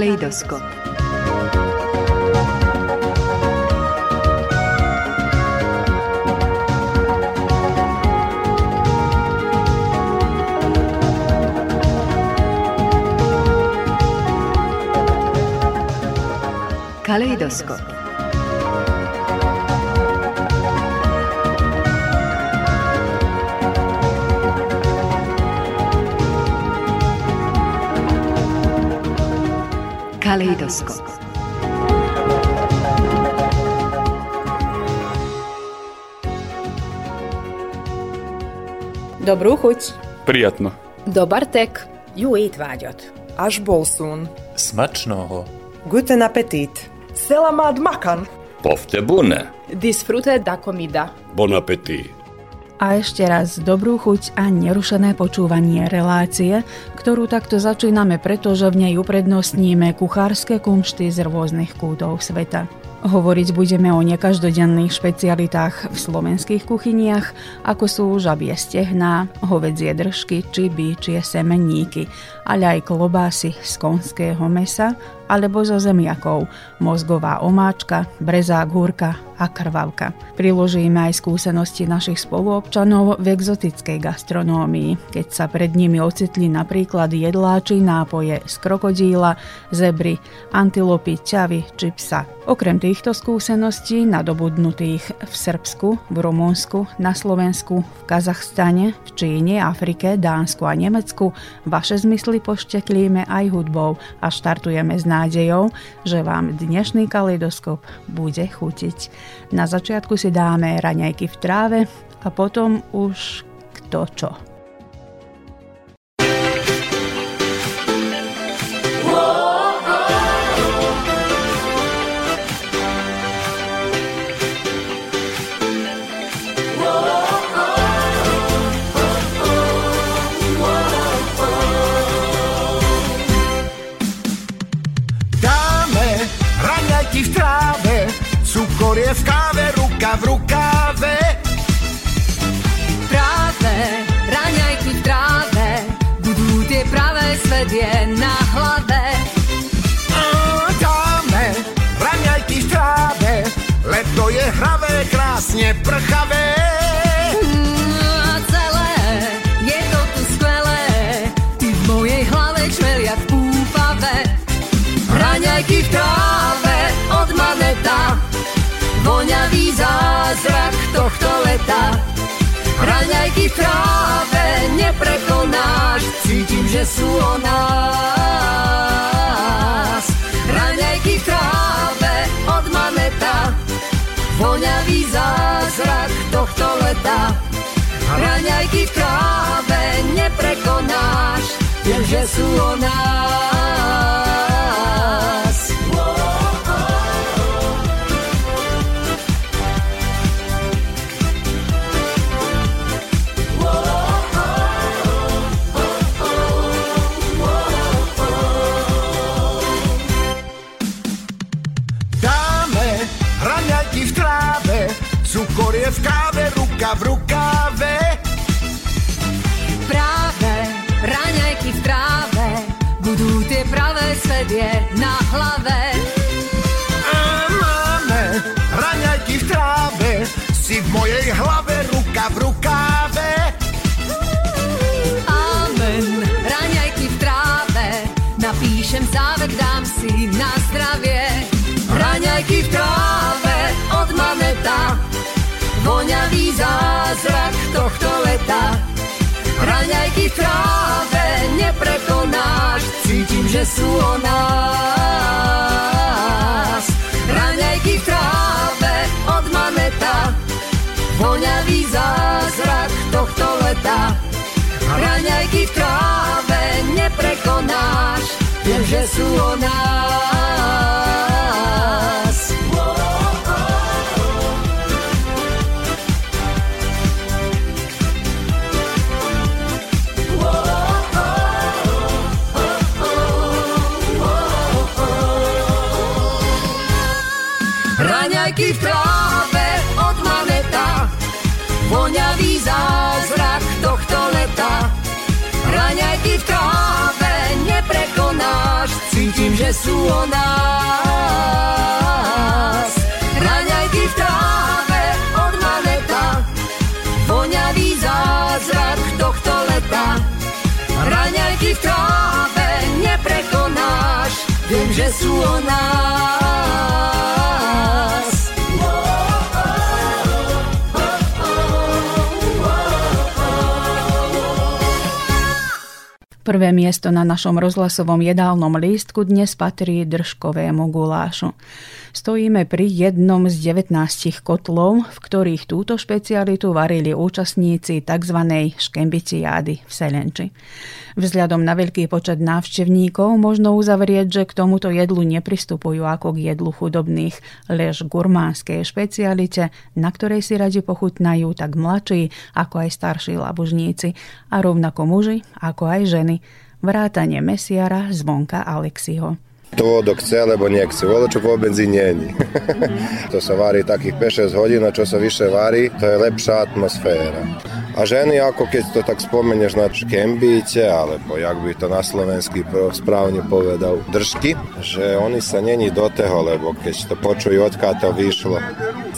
Kaleidoskop. Kaleidoskop. Kaleidoskop. Dobrú chuť. Prijatno. Dobar tek. Jó étvágyat. Až bolszún. Smačnoho. Guten appetit. Selamat makan. Povte bune. Disfrute da comida. Bon appetit. A ešte raz dobrú chuť a nerušené počúvanie relácie, ktorú takto začíname, pretože v nej uprednostníme kuchárske kumšty z rôznych kútov sveta. Hovoriť budeme o nekaždodenných špecialitách v slovenských kuchyniach, ako sú žabie stehná, hovedzie držky či bíčie semeníky, ale aj klobásy z konského mesa alebo zo zemiakov, mozgová omáčka, brezá gúrka a krvavka. Priložíme aj skúsenosti našich spoluobčanov v exotickej gastronómii, keď sa pred nimi ocitli napríklad jedláči nápoje z krokodíla, zebry, antilopy, ťavy či psa. Okrem týchto skúseností nadobudnutých v Srbsku, v Rumunsku, na Slovensku, v Kazachstane, v Číne, Afrike, Dánsku a Nemecku vaše zmysly pošteklíme aj hudbou a štartujeme s nádejou, že vám dnešný kaleidoskop bude chutiť. Na začiatku si dáme raňajky v tráve a potom už kto čo. Je v káve, ruka v rukáve. Práve raňajky v tráve, budú tie pravé svet je na hlave. Dáme raňajky v tráve, leto je hravé, krásne prchavé. V tráve neprekonáš, cítim, že sú o nás. Raňajky v tráve od maneta, voňavý zázrak tohto leta. Raňajky v tráve neprekonáš, viem, že sú o nás. Ruka v rukáve. Práve raňajky v tráve, budú tie pravé svet je na hlave. A máme raňajky v tráve, si v mojej hlave, ruka v rukáve. Amen, raňajky v tráve, napíšem závek, dám si na zdravie. Raňajky v tráve voňavý zázrak tohto leta. Raňajky v tráve neprekonáš, cítim, že sú o nás. Raňajky v tráve od maneta, voňavý zázrak tohto leta. Raňajky v tráve neprekonáš, viem, že sú o nás. Zázrak tohto leta. Raňajky v tráve neprekonáš, cítim, že sú o nás. Raňajky v tráve od maneta, voňavý zázrak tohto leta. Raňajky v tráve neprekonáš, viem, že sú o nás. Prvé miesto na našom rozhlasovom jedálnom lístku dnes patrí držkovému gulášu. Stojíme pri jednom z 19 kotlov, v ktorých túto špecialitu varili účastníci tzv. škembiciády v Selenči. Vzhľadom na veľký počet návštevníkov možno uzavrieť, že k tomuto jedlu nepristupujú ako k jedlu chudobných, lež gurmánskej špecialite, na ktorej si radi pochutnajú tak mladší ako aj starší labužníci a rovnako muži ako aj ženy, vrátane mesiara zvonka Alexiho. To dok chce, lebo nechce. Voločok vo benzín není. to sa varí takých 5-6 hodín a čo sa vyššie varí, to je lepšia atmosféra. A ženy, ako keď to tak spomeneš na škembíte, alebo jak by to na slovensky správne povedal, držky, že oni sa není do toho, lebo keď to počujú, odkiaľ to vyšlo.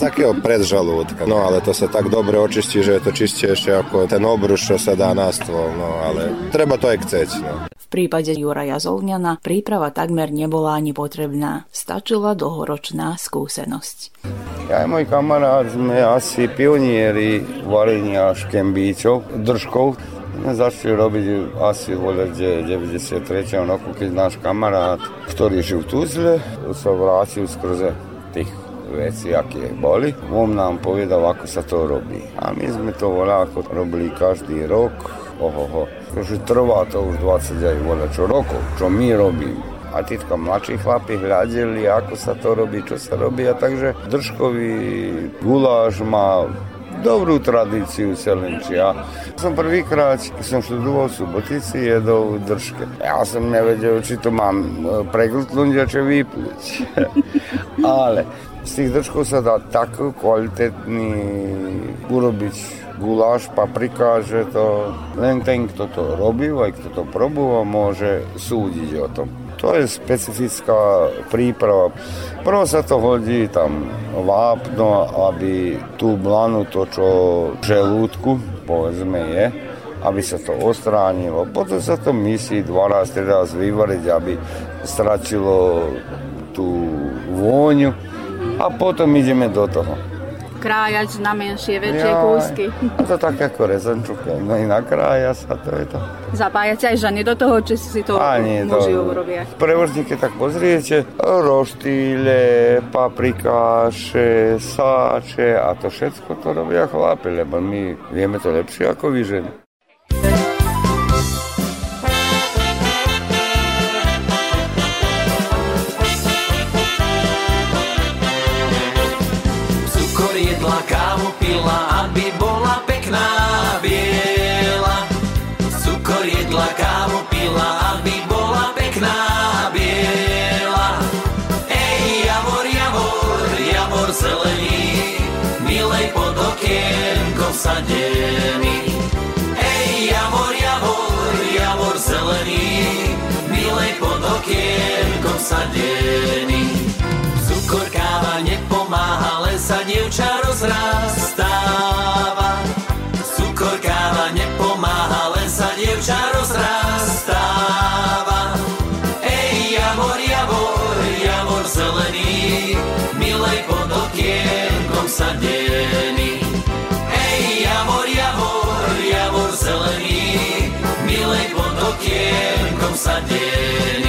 Takého predžalúdka. No ale to sa tak dobre očistí, že je to čistejšie ako ten obruš, čo sa dá na stôl. No ale treba to aj chceť. No prípade Juraja Zolňana príprava takmer nebola ani potrebná. Stačila dlhoročná skúsenosť. Ja a môj kamarát sme asi pionieri varenia škembíčov, držkov. Začali robiť asi v 93. roku, keď náš kamarát, ktorý žil v Tuzle, sa vrátil skrze tých veci, aké boli. On nám povedal, ako sa to robí. A my sme to voľako robili každý rok. Ohoho. Takže trvá to už 20 aj voľa čo rokov, čo my robíme. A títka mladší chlapi hľadeli, ako sa to robí, čo sa robí. A takže držkový guláš má dobrú tradíciu Selenči. Ja som prvýkrát, keď som študoval v Subotici, jedol v držke. Ja som nevedel, či to mám pregltnúť a čo vyplúť. Ale z tých držkov sa dá tak kvalitetný urobiť guláš, paprika, že to len ten, kto to robil, aj kto to probúva, môže súdiť o tom. To je specifická príprava. Prvo sa to hodí tam vápno, aby tú blanu, to čo v želúdku, povedzme je, aby sa to ostránilo. Potom sa to myslí dva raz, teda vyvariť, aby stratilo tú vôňu a potom ideme do toho krájať na menšie, väčšie ja, kúsky. A to tak ako rezančuk, no i nakrája sa, to je to. Zapájate aj ženy do toho, či si to Ani muži to, urobia? Prevožne, keď tak pozriete, roštýle, paprikáše, sáče a to všetko to robia chlapi, lebo my vieme to lepšie ako vy ženy. sraz stáva. Cukor káva nepomáha, len sa dievča rozrastáva. Ej, javor, javor, javor zelený, milej pod okienkom sa dený. Ej, javor, javor, javor zelený, milej pod okienkom sa dený.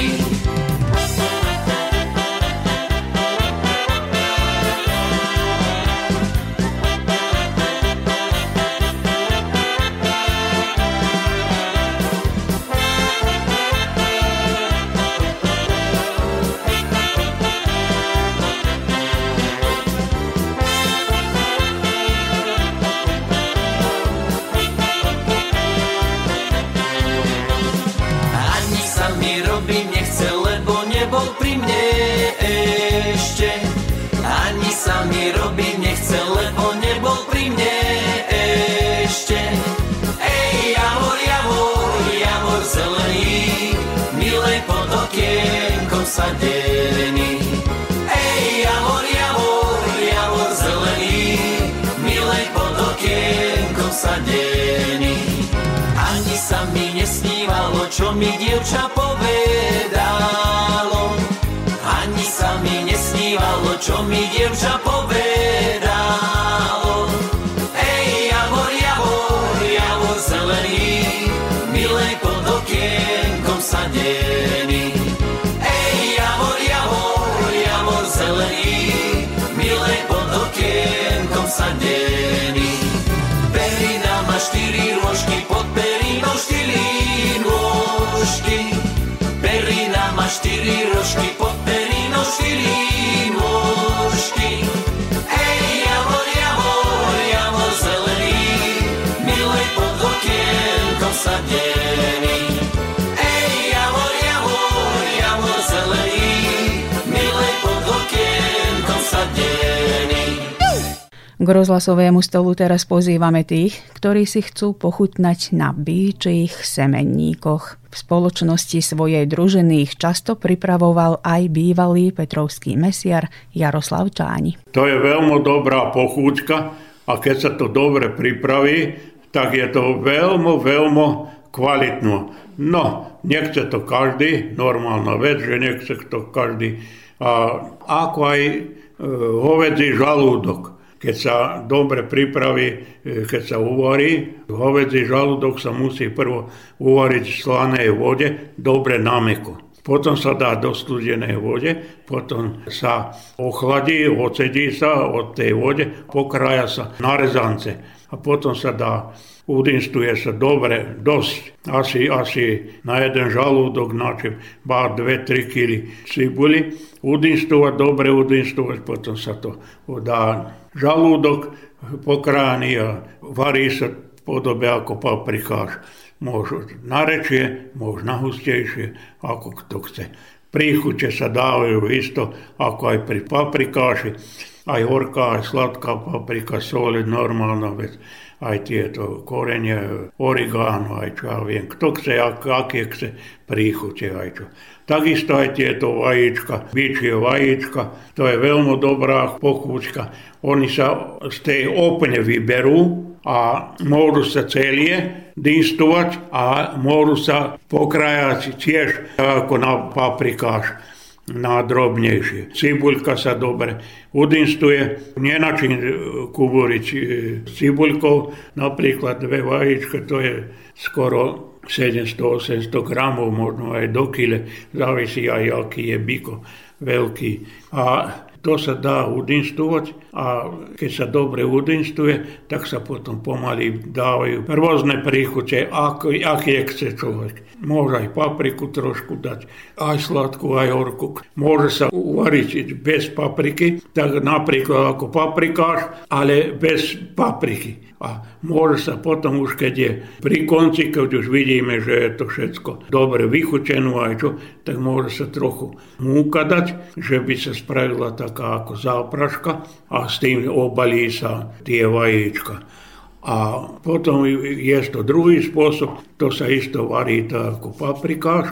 Mi dievča povedalo. Ani sa mi nesnívalo, čo mi beauty. K rozhlasovému stolu teraz pozývame tých, ktorí si chcú pochutnať na bíčích semenníkoch. V spoločnosti svojej družiny ich často pripravoval aj bývalý petrovský mesiar Jaroslav Čáni. To je veľmi dobrá pochúťka a keď sa to dobre pripraví, tak je to veľmi, veľmi kvalitno. No, nechce to každý, normálna vec, že nechce to každý. A ako aj e, hovedzí žalúdok. Keď sa dobre pripraví, e, keď sa uvarí, hovedzí žalúdok sa musí prvo uvariť v slanej vode, dobre nameko. Potom sa dá do studenej vode, potom sa ochladí, ocedí sa od tej vode, pokrája sa na rezance a potom sa dá udinstuje sa dobre, dosť. Asi, asi na jeden žalúdok načím bár 2-3 kg cibuli. Udinstovať, dobre udinstovať, potom sa to dá žalúdok pokrány a varí sa v podobe ako paprikáš. Môžu na rečie, môžu na hustejšie, ako kto chce. Príchute sa dávajú isto, ako aj pri paprikáši. Aj horká, aj sladká paprika, sol je normálna vec aj tieto korene, origáno, aj čo ja viem, kto chce, ak, aké chce príchute, aj čo. Takisto aj tieto vajíčka, bičie vajíčka, to je veľmi dobrá pochúčka. Oni sa z tej úplne vyberú a môžu sa celie distovať a môžu sa pokrajať tiež ako na paprikáš na drobnejšie. Cibuľka sa dobre udinstuje. Kuburiť e, s cibuľkou, napríklad dve vajíčka, to je skoro 700-800 gramov, možno aj do kile, závisí aj, aký je biko veľký. A to sa dá udinstovať a keď sa dobre udinstuje, tak sa potom pomaly dávajú rôzne príchute, aké, aké chce človek. Môže aj papriku trošku dať, aj sladkú, aj horku. Môže sa uvariť bez papriky, tak napríklad ako paprikáš, ale bez papriky. A môže sa potom už, keď je pri konci, keď už vidíme, že je to všetko dobre vychučené aj čo, tak môže sa trochu múka dať, že by sa spravila taká ako zápraška a s tým obalí sa tie vajíčka. A potom je to druhý spôsob, to sa isto varí tak ako paprikáš,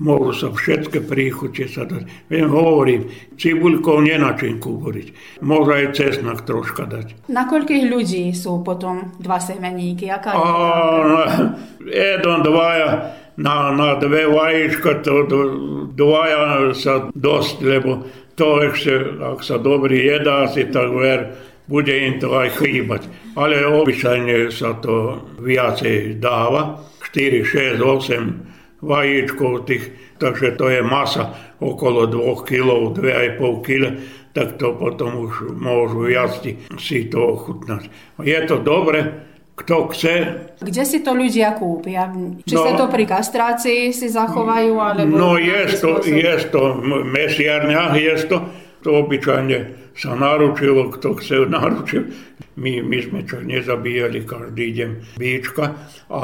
Môžu sa všetky príchute sa dať. Viem, hovorím, cibuľkou nenačím kuburiť. Môže aj cesnak troška dať. Na koľkých ľudí sú potom dva je A, jeden, dvaja, na, na dve vajíčka, to dvaja sa dosť, lebo to ešte, ak sa dobrý jedá si, tak ver, bude im to aj chýbať. Ale obyčajne sa to viacej dáva. 4, 6, 8 vajíčkov tých, takže to je masa okolo 2 kg, 2,5 kg, tak to potom už môžu jazdi si to ochutnať. Je to dobre, kto chce. Kde si to ľudia kúpia? Či no, sa to pri kastrácii si zachovajú? Alebo no je to, je to v mesiarniach, je to, to obyčajne sa naručilo, kto chce naručil. My, my sme čo nezabíjali každý deň bíčka a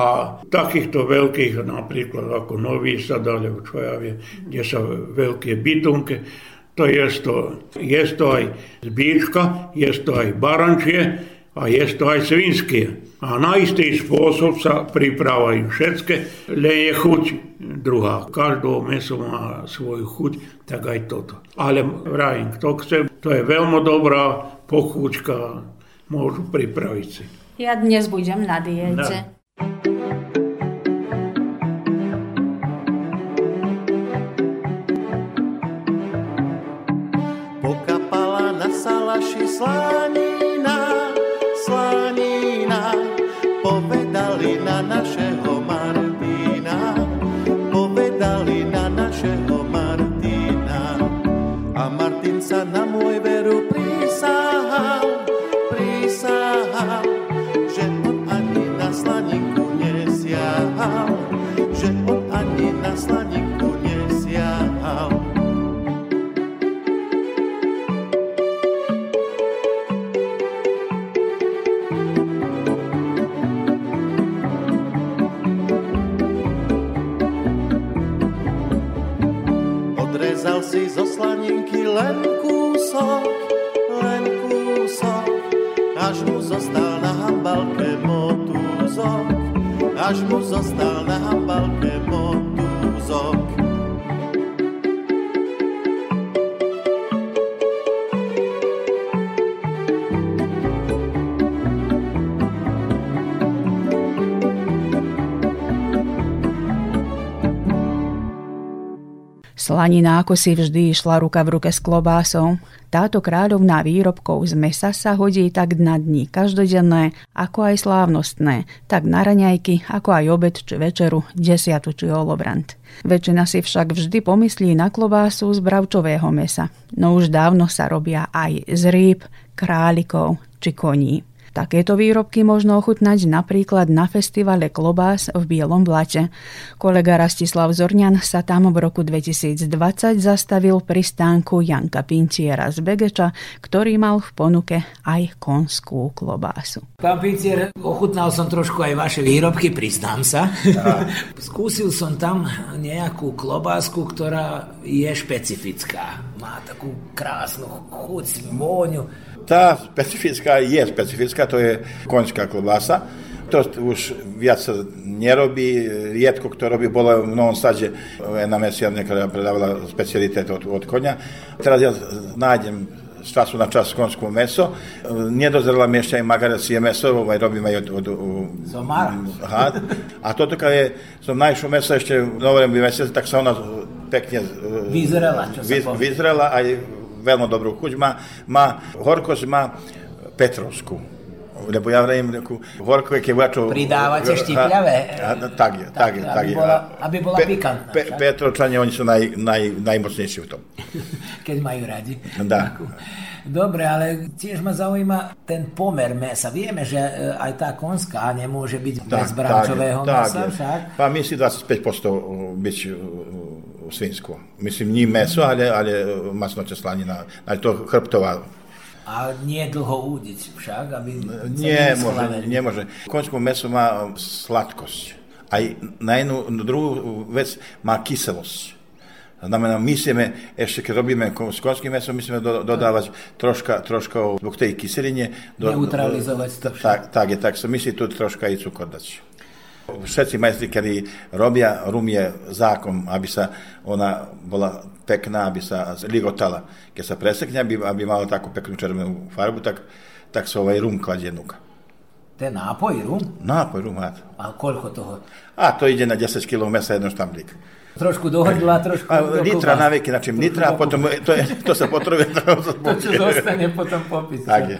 takýchto veľkých, napríklad ako Nový Sad, alebo čo ja viem, kde sa veľké bytunky, to je to, je to aj zbíčka, je to aj barančie a je to aj svinské. A na istý spôsob sa pripravajú všetky, len je chuť druhá. Každého meso má svoju chuť, tak aj toto. Ale vrajím, kto chce, to je veľmi dobrá pochúčka, môžu pripraviť si. Ja dnes budem na diete. Pokapala na salaši slanina, nesiahal, že on ani na slaninku nesiahal. Odrezal si zo slaninky len kúsok, len kúsok, až mu zostal na hambalke motúzok, až mu zostal na hambalke motúzok. Slanina ako si vždy išla ruka v ruke s klobásou. Táto kráľovná výrobkov z mesa sa hodí tak na dní každodenné, ako aj slávnostné, tak na raňajky, ako aj obed či večeru, desiatu či olobrant. Väčšina si však vždy pomyslí na klobásu z bravčového mesa, no už dávno sa robia aj z rýb, králikov či koní. Takéto výrobky možno ochutnať napríklad na festivale Klobás v Bielom blate. Kolega Rastislav Zorňan sa tam v roku 2020 zastavil pri stánku Janka Pintiera z Begeča, ktorý mal v ponuke aj konskú klobásu. Pán Pincier, ochutnal som trošku aj vaše výrobky, priznám sa. Skúsil som tam nejakú klobásku, ktorá je špecifická. Má takú krásnu chuť, vôňu. Tá specifická je specifická, to je koňská klobása. To už viac sa nerobí, riedko kto robí, bolo v Novom stade jedna mesiarne, ktorá predávala specialitet od, od konia. Teraz ja nájdem z času na čas konskú meso. Nedozrela mi ešte aj magarecie meso, aj robím aj od... od, od Zomar. A toto, keď je, najšiel meso ešte v novembri mesiaci, tak sa ona pekne... Vyzrela, čo sa vy, povie. Vyzrela veľmi dobrú chuť má, má horkosť má Petrovskú. Lebo ja vrejím takú horko, keď vojačo... Pridávate štipliavé. Tak je, tak je, tak aby je. bola, aby bola pikantná. Pe, však? Petrovčania, oni sú naj, naj, najmocnejší v tom. Keď majú radi. Dá. Dobre, ale tiež ma zaujíma ten pomer mesa. Vieme, že e, aj tá konská nemôže byť bez bravčového mesa je. však. Pa si 25% byť svinsko. Myslím, nie meso, ale, ale masnoče slanina. Ale to chrbtová A nie dlho údiť však, aby môže, neschladili. nemôže. Končko meso má sladkosť. Aj na jednu na druhú vec má kyselosť. Znamená, my ešte keď robíme s konským mesom, musíme do, dodávať troška, troška k tej kyseline. Do, Neutralizovať to však. Tak, tak je, tak sa musí tu troška i cukor dať. Všetci majstri, ktorí robia rum je zákon, aby sa ona bola pekná, aby sa ligotala. Keď sa presekne, aby, aby mala takú peknú červenú farbu, tak, tak sa ovaj rum kladie nuka. Ten nápoj, rum? Nápoj rum, áno. A koľko toho? A to ide na 10 kg mesa jedno štamblík. Trošku do hrdla, trošku A litra na veky, na čím litra, a potom to, je, to sa potrebuje. To, čo zostane potom popis. Tak je.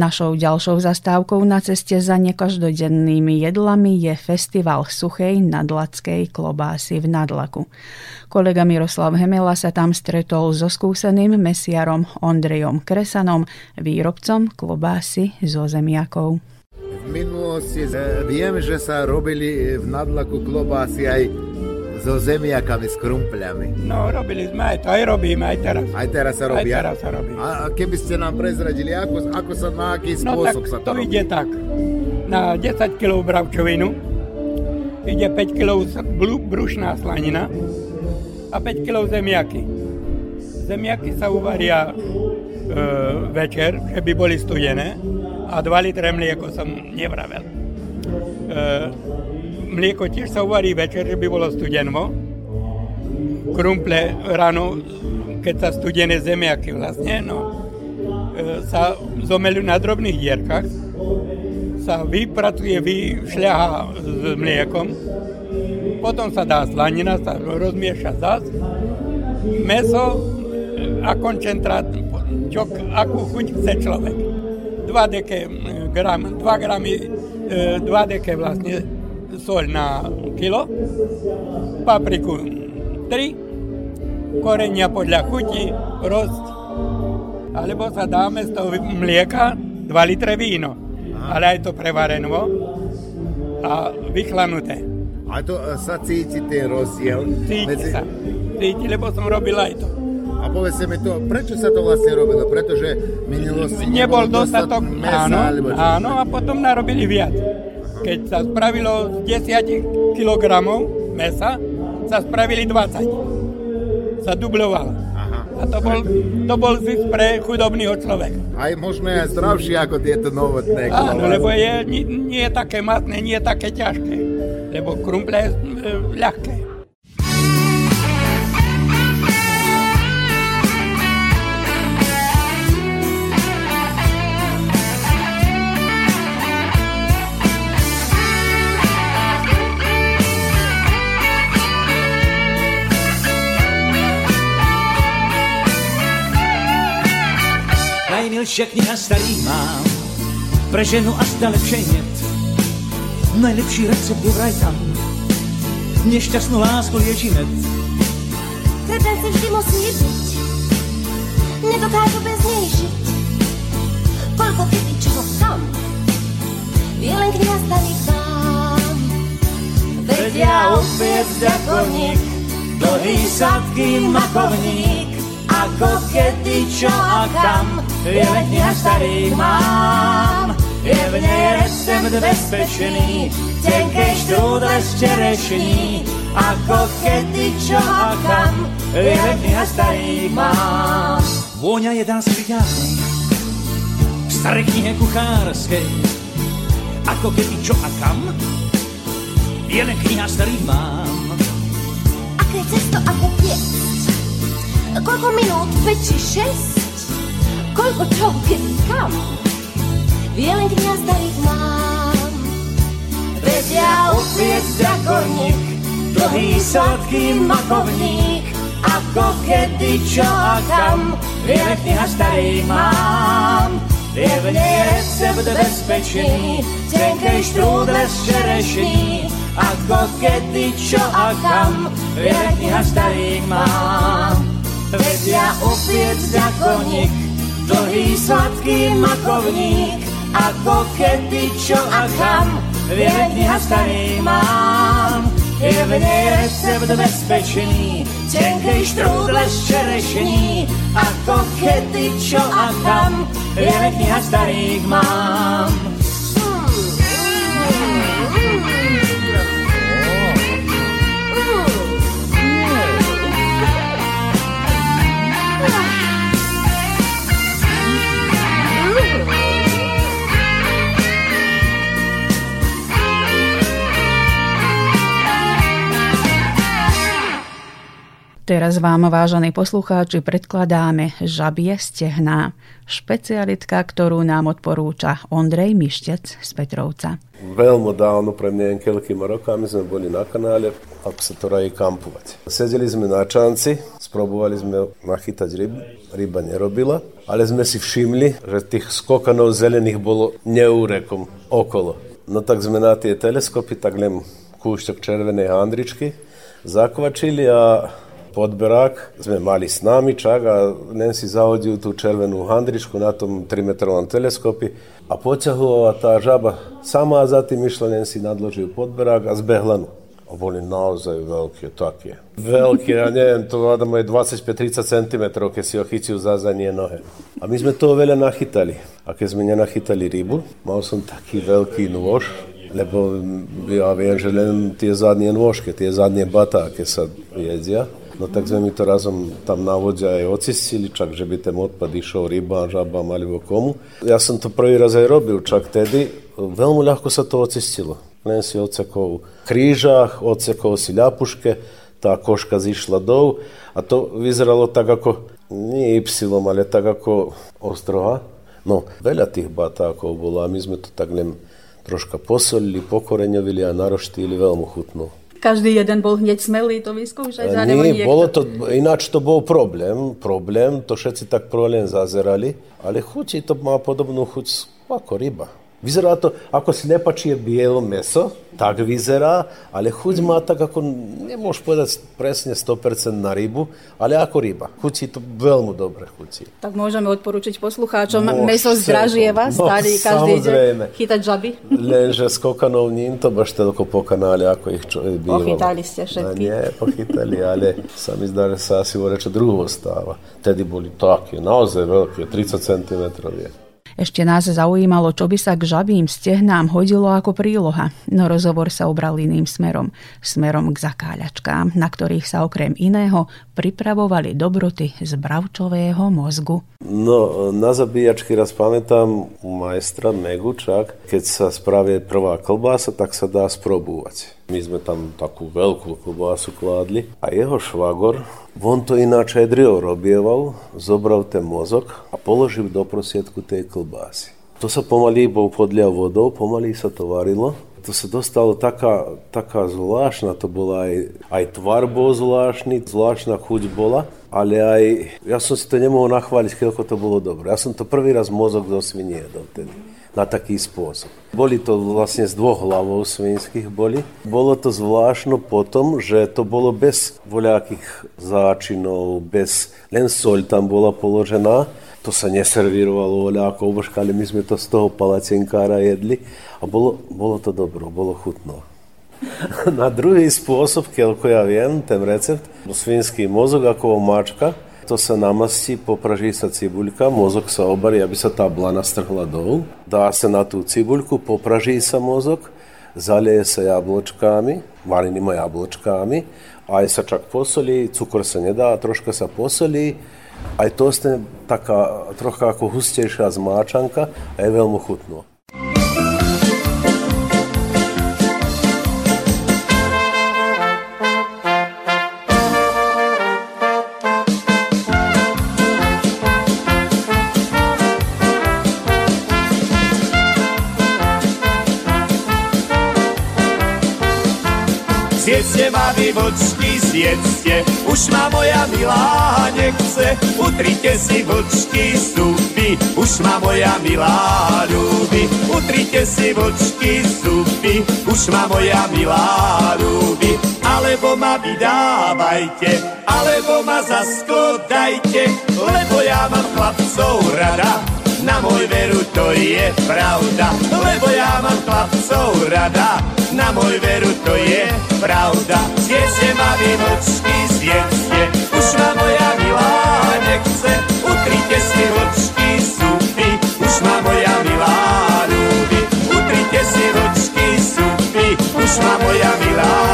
Našou ďalšou zastávkou na ceste za nekaždodennými jedlami je festival suchej nadlackej klobásy v Nadlaku. Kolega Miroslav Hemela sa tam stretol so skúseným mesiarom Ondrejom Kresanom, výrobcom klobásy zo zemiakov. V minulosti eh, viem, že sa robili v Nadlaku klobásy aj so zemiakami, s krumpľami. No, robili sme aj to, aj robíme, aj teraz. Aj teraz sa robí? Aj teraz sa robí. A keby ste nám prezradili, ako, ako sa, na aký no, tak sa to, to robí? ide tak. Na 10 kg bravčovinu ide 5 kg brušná slanina a 5 kg zemiaky. Zemiaky sa uvaria e, večer, že by boli studené a 2 litre mlieko som nevravel. E, mlieko tiež sa uvarí večer, že by bolo studenvo. Krumple ráno, keď sa studené zemiaky vlastne, no, e, sa zomelujú na drobných dierkach, sa vypracuje, vyšľaha s mliekom, potom sa dá slanina, sa rozmieša zas, meso a koncentrát, čo, akú chuť chce človek. 2 deke gram, 2 gramy, 2 deke vlastne soľ na kilo, papriku 3, korenia podľa chuti, rost, alebo sa dáme z toho mlieka 2 litre víno, ale aj to prevareno a vychlanuté. A to e, sa cíti ten rozdiel? Cíti medzi... sa. Cíti, lebo som robil aj to. A povedzte mi to, prečo sa to vlastne robilo? Pretože minulosti nebol dostatok mesa, áno, alebo čo? áno, a potom narobili viac. Keď sa spravilo z 10 kg mesa, sa spravili 20. Sa dublovalo. Aha. A to bol, to bol zisk pre chudobného človeka. Aj možno aj zdravšie ako tieto novotné. Áno, lebo je, nie, nie je také matné, nie je také ťažké. Lebo krumple je e, ľahké. Najmilšia kniha starý mám, pre ženu až lepšej net. Najlepší recept je vraj tam, nešťastnú lásku lieči med. Kretence vždy musí byť, nedokážu bez nej žiť. Koľko kedy čoho tam, vie len kniha starých dám. Vedia opäť zakoník, dlhý sadký makovník, ako kedy čo a kam, vie len kniha starých mám. Je v nej recept bezpečný, tenkej štrúdle z čerešní, ako kedy čo a kam, vie len kniha starých mám. Vôňa je dá spriďalnej, v starej knihe kuchárskej, ako kedy čo a kam, vie len kniha starých mám. Aké cesto ako piesť, koľko minút, 5 či 6, koľko čo, kedy kam, vie len kniha starých mám. Vedia upiec drakoník, dlhý sladký makovník, ako kedy čo a kam, vie len kniha starých mám. Je v nej recept bezpečný, tenkej štrúdle z čerešní, ako kedy čo a kam, vie len kniha starých mám. Vedia upiec drakoník, dlhý sladký makovník, ako kedy čo a kam, vie len kniha starých mám. Je v nej recept bezpečný, tenkej štrúdle z čerešní, ako kedy čo a kam, vie len kniha starých mám. Teraz vám, vážení poslucháči, predkladáme žabie stehná. Špecialitka, ktorú nám odporúča Ondrej Mištec z Petrovca. Veľmi dávno, pre niekoľkými rokami sme boli na kanále, ako sa to rají kampovať. Sedeli sme na čanci, sprobovali sme nachytať rybu, ryba nerobila, ale sme si všimli, že tých skokanov zelených bolo neúrekom okolo. No tak sme na tie teleskopy tak len kúšťok červenej handričky zakvačili a podberák sme mali s nami čak a len si zahodil tú červenú handričku na tom 3-metrovom teleskopi a poťahovala tá žaba sama za tým išla, si nadložil podberák a zbehla no. A boli naozaj veľké, také. Veľké, ja neviem, to hádam je 25-30 cm, keď si ho chytil za zadnie nohe. A my sme toho veľa nachytali. A keď sme nenachytali rybu, mal som taký veľký nôž, lebo ja viem, že len tie zadnie nôžke, tie zadnie batáke sa jedia No tak sme mi to razom tam na vode aj ocistili, čak že by ten odpad išiel rybám, žabám alebo komu. Ja som to prvý raz aj robil, čak tedy veľmi ľahko sa to ocistilo. Len si odsekol krížach, odsekol si ľapuške, tá koška zišla dol a to vyzeralo tak ako, nie Y, ale tak ako ostroha. No, veľa tých batákov bolo a my sme to tak len troška posolili, pokoreňovili a naroštili veľmi chutno. Každý jeden bol hneď smelý to vyskúšať? Nie, bolo to, ináč to bol problém, problém, to všetci tak len zazerali, ale chutí to má podobnú chuť ako ryba. Vizerato, ako sljepač je bijelo meso, tak vizera, ali huđma tako ne možeš podati presnje 100% na ribu, ali ako riba, hući to veoma dobre huci Tak možemo odporučiti posluhačom meso z dražijeva, no, stari každi iđe, hita džabi. Lenže skokanov njim to baš te po kanali, ako ih čo, bilo. Pohitali ste šetki. Ne, pohitali, ali sam izdare sasivo reče drugo stava. Tedi boli tako, je, naozaj veliki, 30 cm je. Ešte nás zaujímalo, čo by sa k žabým stehnám hodilo ako príloha, no rozhovor sa obral iným smerom, smerom k zakáľačkám, na ktorých sa okrem iného pripravovali dobroty z bravčového mozgu. No, na zabíjačky raz pamätám u majstra Megučak, keď sa spravie prvá klbása, tak sa dá sprobúvať. My sme tam takú veľkú klobásu kládli a jeho švagor, on to ináč aj drivo robieval, zobral ten mozog a položil do prosiedku tej klobásy. To sa pomaly bol podľa vodou, pomaly sa to varilo. To sa dostalo taká, taká zvláštna, to bola aj, aj tvar bol zvláštny, zvláštna chuť bola, ale aj, ja som si to nemohol nachváliť, koľko to bolo dobré. Ja som to prvý raz mozog do svinie dovtedy na taký spôsob. Boli to vlastne z dvoch hlavov svinských boli. Bolo to zvláštno potom, že to bolo bez voľakých záčinov, bez, len soľ tam bola položená. To sa neservírovalo voľako obožka, ale my sme to z toho palacinkára jedli a bolo, bolo to dobro, bolo chutno. Na druhý spôsob, keľko ja viem, ten recept, svinský mozog ako mačka, to sa namastí, popraží sa cibuľka, mozog sa obarí, aby sa tá blana strhla dolu. Dá sa na tú cibuľku, popraží sa mozog, zalieje sa jablčkami, vareným jablčkami, aj sa čak posolí, cukor sa nedá, troška sa posolí, aj to je taká trocha ako hustejšia zmáčanka a je veľmi chutná. vlčky zjedzte, už ma moja milá nechce, utrite si vlčky zupy, už ma moja milá ľúbi, utrite si vlčky zupy, už ma moja milá ľúbi, alebo ma vydávajte, alebo ma zaskodajte, lebo ja mám chlapcov rada, na môj veru to je pravda, lebo ja mám chlapcov rada, na môj veru to je pravda. Zjedzte ma vy vlčky, zjedzte, už ma moja milá nechce, utrite si vlčky supy, už ma moja milá ľúbi, utrite si vlčky supy, už ma moja milá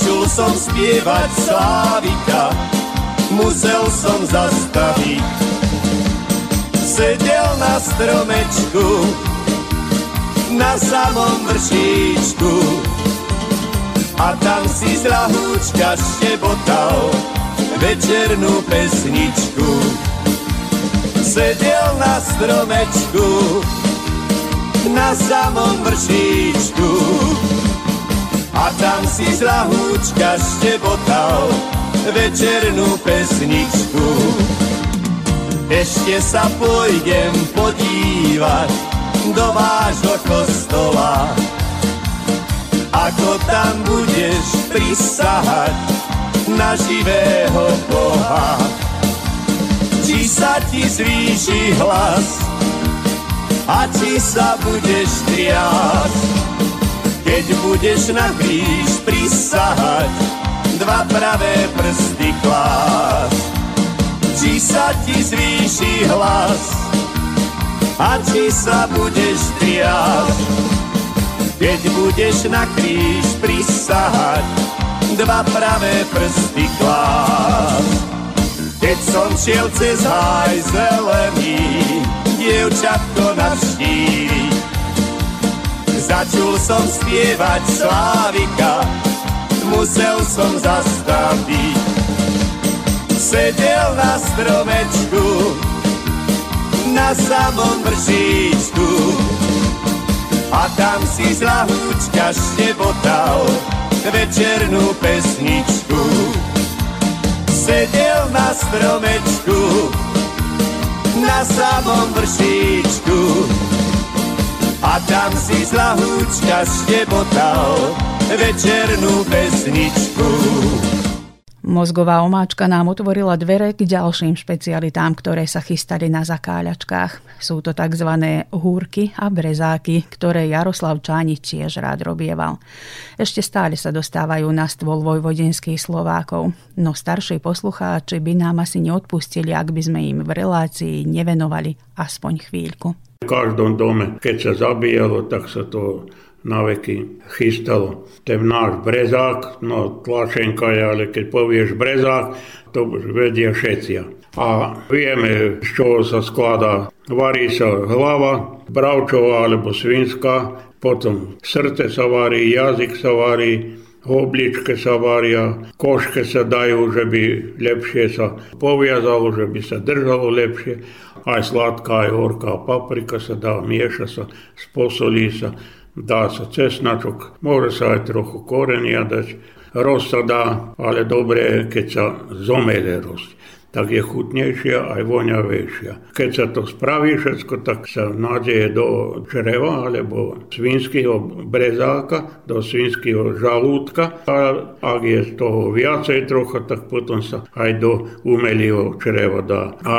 Počul som spievať Slávika, musel som zastaviť. Sedel na stromečku, na samom vršíčku, a tam si z lahúčka štebotal večernú pesničku. Sedel na stromečku na samom vršíčku a tam si z lahúčka štebotal večernú pesničku. Ešte sa pôjdem podívať do vášho kostola, ako tam budeš prisahať na živého Boha. Či sa ti zvýši hlas a či sa budeš triasť, keď budeš na kríž prisahať, dva pravé prsty klás. Či sa ti zvýši hlas a či sa budeš triasť, keď budeš na kríž prisahať, dva pravé prsty klás. Keď som šiel cez háj zelený, dievčatko navštíviť, začul som spievať Slávika, musel som zastaviť. Sedel na stromečku, na samom vržíčku, a tam si z lahúčka štebotal večernú pesničku. Sedel na stromečku, na samom vršíčku, a tam si z lahúčka štebotal večernú pesničku. Mozgová omáčka nám otvorila dvere k ďalším špecialitám, ktoré sa chystali na zakáľačkách. Sú to tzv. húrky a brezáky, ktoré Jaroslav Čánič tiež rád robieval. Ešte stále sa dostávajú na stôl vojvodenských Slovákov, no starší poslucháči by nám asi neodpustili, ak by sme im v relácii nevenovali aspoň chvíľku. V každom dome, keď sa zabíjalo, tak sa to na veky chystalo. Ten náš brezák, no tlačenka je, ale keď povieš brezák, to vedia všetci. A vieme, z čoho sa skladá. Varí sa hlava, bravčová alebo svinská, potom srdce sa varí, jazyk sa varí, obličke sa varia, koške sa dajú, že by lepšie sa poviazalo, že by sa držalo lepšie. Aj sladká, aj horká paprika sa dá, mieša sa, sposolí sa dá sa cesnačok, môže sa aj trochu korenia dať. Rost sa dá, ale dobre keď sa zomele rost tak je chutnejšia aj voňavejšia. Keď sa to spraví všetko, tak sa nádeje do čreva alebo svinského brezáka, do svinského žalúdka a ak je toho viacej trocha, tak potom sa aj do umelého čreva dá. A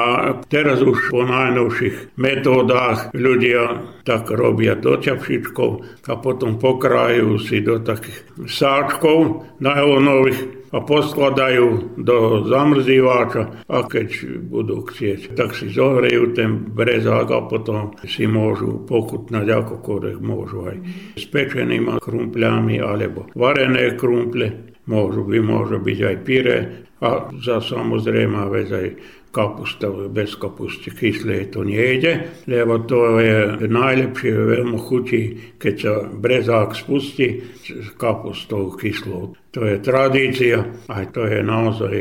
teraz už po najnovších metódach ľudia tak robia do ťapšičkov a potom pokrajú si do takých sáčkov najlonových a poskladajú do zamrzívača a keď budú chcieť, tak si zohrejú ten brezák a potom si môžu pochutnať akokoľvek môžu aj s pečenými krumpľami alebo varené krumple. Môžu by, môže byť aj pire a za samozrejme aj kapusta, bez kapusty kyslé to nejde, lebo to je najlepšie, veľmi chutí, keď sa brezák spustí s kapustou kyslou. To je tradícia a to je naozaj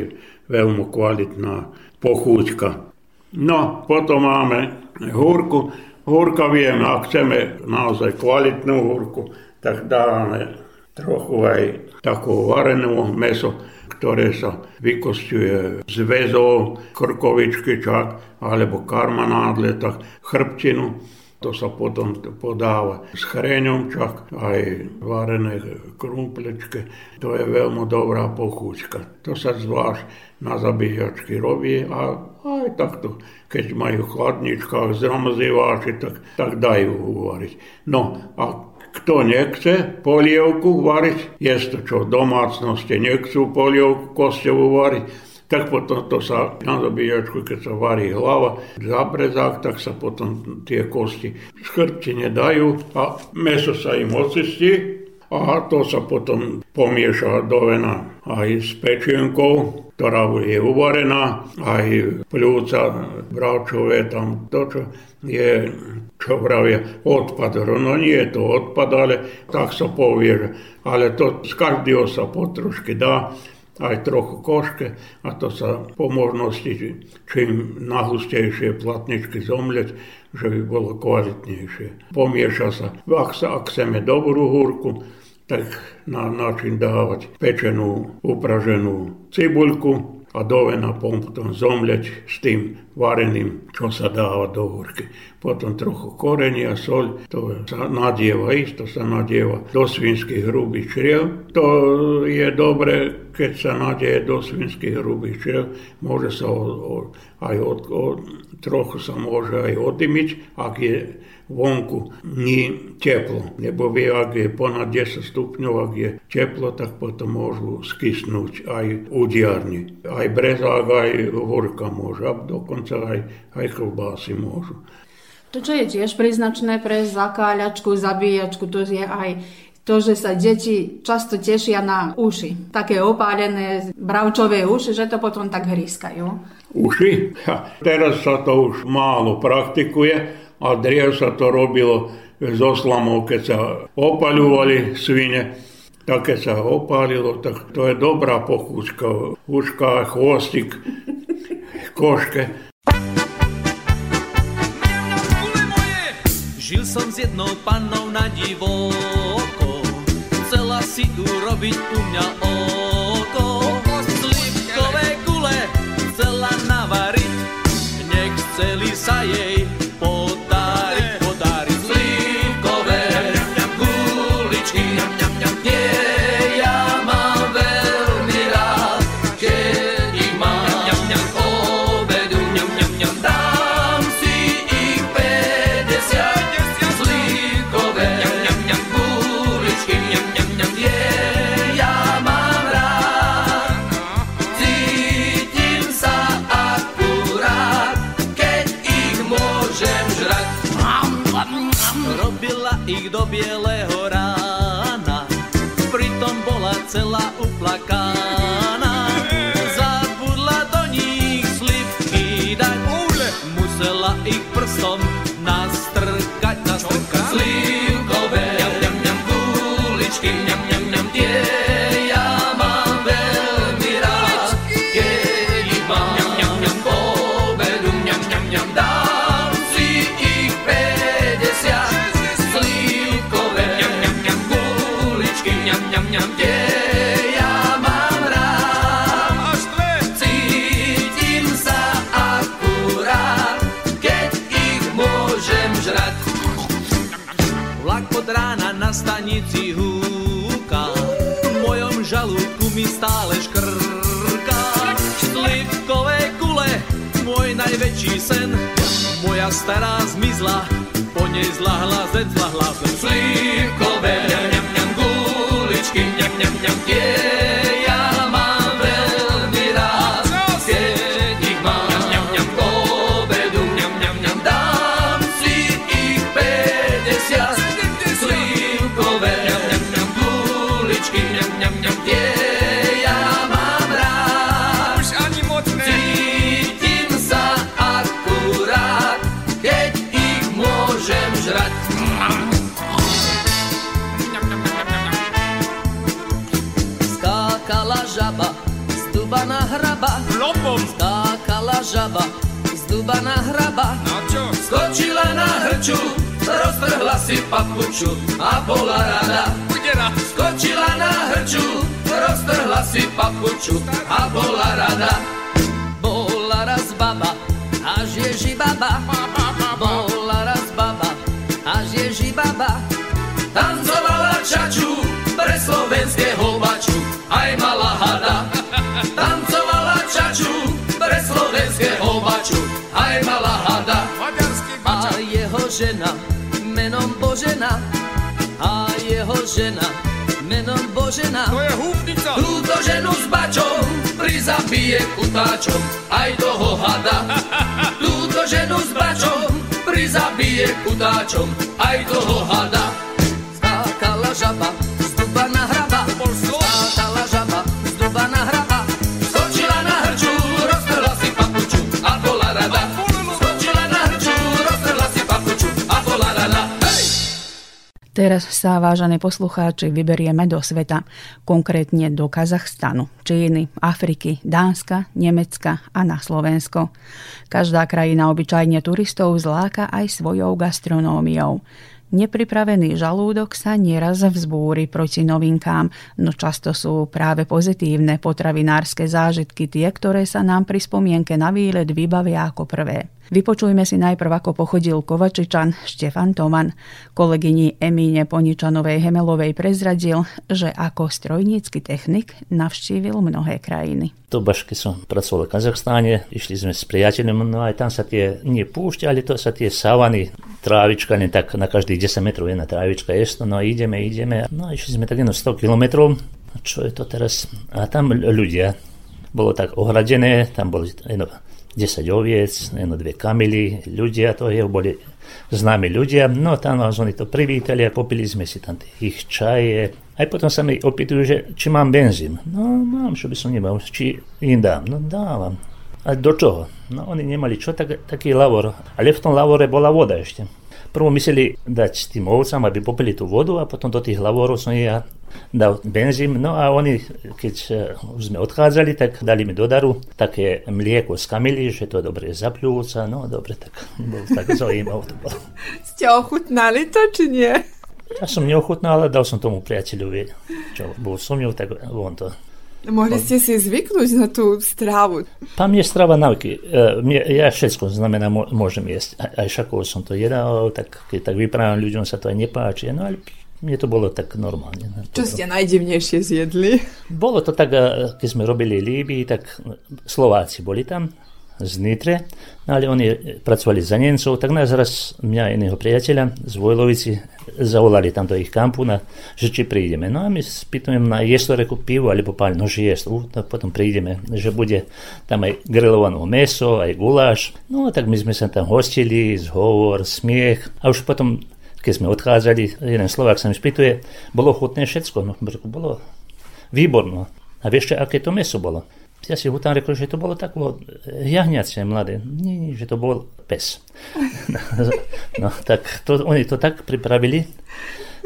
veľmi kvalitná pochúťka. No, potom máme húrku. Húrka vieme, ak chceme naozaj kvalitnú húrku, tak dáme trochu aj takú varenú meso ktoré sa vykosťuje z väzov, krkovičky čak, alebo karmanádle, tak chrbtinu. To sa potom podáva s chreňom čak, aj varené krumplečke. To je veľmi dobrá pochúčka. To sa zvlášť na zabíjačky robí a aj takto, keď majú chladničkách zramzývači, tak, tak dajú uvariť. No a kto nechce polievku variť, je to čo domácnosti nechcú polievku kosťovú variť, tak potom to sa na zabíjačku, keď sa varí hlava, zabrezák, tak sa potom tie kosti škrtine dajú a meso sa im ocistí a to sa potom pomieša do vena aj s pečienkou, ktorá je uvarená, aj pľúca, bráčové, tam to, čo je, čo vravia, odpad. No nie je to odpad, ale tak sa povie, ale to z každého sa potrošky dá, aj trochu koške a to sa po možnosti čím nahustejšie platničky zomleť, že by bolo kvalitnejšie. Pomieša sa, ak, sa, ak chceme dobrú húrku, tak na način dávať pečenú, upraženú cibuľku a do vena potom zomleť s tým vareným, čo sa dáva do húrky. Potom trochu korenia, sol, to sa nadieva isto, sa nadieva do svinských hrubých čriev. To je dobre keď sa nadeje do svinských hrubičev, môže sa o, o, aj od, o, trochu sa môže aj oddymiť, ak je vonku nie teplo. Lebo vie, ak je ponad 10 stupňov, ak je teplo, tak potom môžu skysnúť aj udiarni. Aj brezák, aj horka môže, a dokonca aj, aj klbásy môžu. To, čo je tiež príznačné pre zakáľačku, zabíjačku, to je aj to, že sa deti často tešia na uši. Také opálené bravčové uši, že to potom tak hryskajú. Uši? Ja, teraz sa to už málo praktikuje, a driev sa to robilo zo slamov, keď sa opaľovali svine, tak keď sa opálilo, tak to je dobrá pochúčka. Uška, chvostik, koške. Žil som s jednou pannou na divoko, chcela si urobiť u mňa oko. Slivkové gule chcela navariť, nechceli sa jej stanici najväčší sen, moja stará zmizla, po nej zlahla, zed zlahla zem. Slivkové, ňam, ňam, ňam, guličky, ňam, ňam, ňam, tie. Žaba z duba na hraba. No čo? Skočila na hrču, roztrhla si papuču a bola rada. Skočila na hrču, roztrhla si papuču a bola rada. Žena, menom Božena, a jeho žena, menom Božena. To je húfnica. Túto ženu s bačom prizabije kutáčom, aj toho hada. Túto ženu s bačom prizabije kutáčom, aj toho hada. Skákala žaba, Teraz sa, vážené poslucháči, vyberieme do sveta, konkrétne do Kazachstanu, Číny, Afriky, Dánska, Nemecka a na Slovensko. Každá krajina obyčajne turistov zláka aj svojou gastronómiou. Nepripravený žalúdok sa nieraz vzbúri proti novinkám, no často sú práve pozitívne potravinárske zážitky tie, ktoré sa nám pri spomienke na výlet vybavia ako prvé. Vypočujme si najprv, ako pochodil Kovačičan Štefan Toman. Kolegyni Emíne Poničanovej Hemelovej prezradil, že ako strojnícky technik navštívil mnohé krajiny. To bašky som pracoval v Kazachstáne, išli sme s priateľom, no aj tam sa tie nie púšťali, to sa tie savany, trávička, len tak na každých 10 metrov jedna trávička je, no ideme, ideme, no išli sme tak jedno 100 kilometrov, čo je to teraz? A tam ľudia, bolo tak ohradené, tam boli jedno 10 oviec, jedno dve kamily, ľudia, to je, boli známi ľudia, no tam vás oni to privítali a popili sme si tam ich čaje, aj potom sa mi opýtujú, že či mám benzín. No mám, čo by som nemal, či im dám. No dávam. A do čoho? No oni nemali čo, tak, taký lavor. Ale v tom lavore bola voda ešte. Prvo mysleli dať tým ovcám, aby popili tú vodu a potom do tých lavorov som ja dal benzín. No a oni, keď už sme odchádzali, tak dali mi do daru také mlieko z kamily, že to je dobre zapľúca. No dobre, tak bol tak zaujímavé to bolo. Ste ochutnali to, či nie? Ja som neochutnal, ale dal som tomu priateľovi, čo bol so mňou, tak on to Mohli ste si zvyknúť na tú strávu. Tam je strava nauky. E, ja všetko znamená môžem jesť. Aj šakovo som to jedal, tak keď tak vyprávam ľuďom sa to aj nepáči. No ale mne to bolo tak normálne. No, Čo ste najdivnejšie zjedli? Bolo to tak, e, keď sme robili Líbii, tak Slováci boli tam z Nitre, no ale oni pracovali za Nemcov, tak nás raz mňa a iného priateľa z Vojlovici zavolali tam do ich kampu, na, že či prídeme. No a my spýtujem na jesť reku pivo alebo pál, no že jesť, uh, tak potom prídeme, že bude tam aj grillované meso, aj guláš. No tak my sme sa tam hostili, zhovor, smiech a už potom keď sme odchádzali, jeden Slovák sa mi spýtuje, bolo chutné všetko, no bolo výborno. A vieš, aké to meso bolo? Ja si tam rekol, že to bolo tak jahňacie mladé. Nie, nie, že to bol pes. no, tak to, oni to tak pripravili,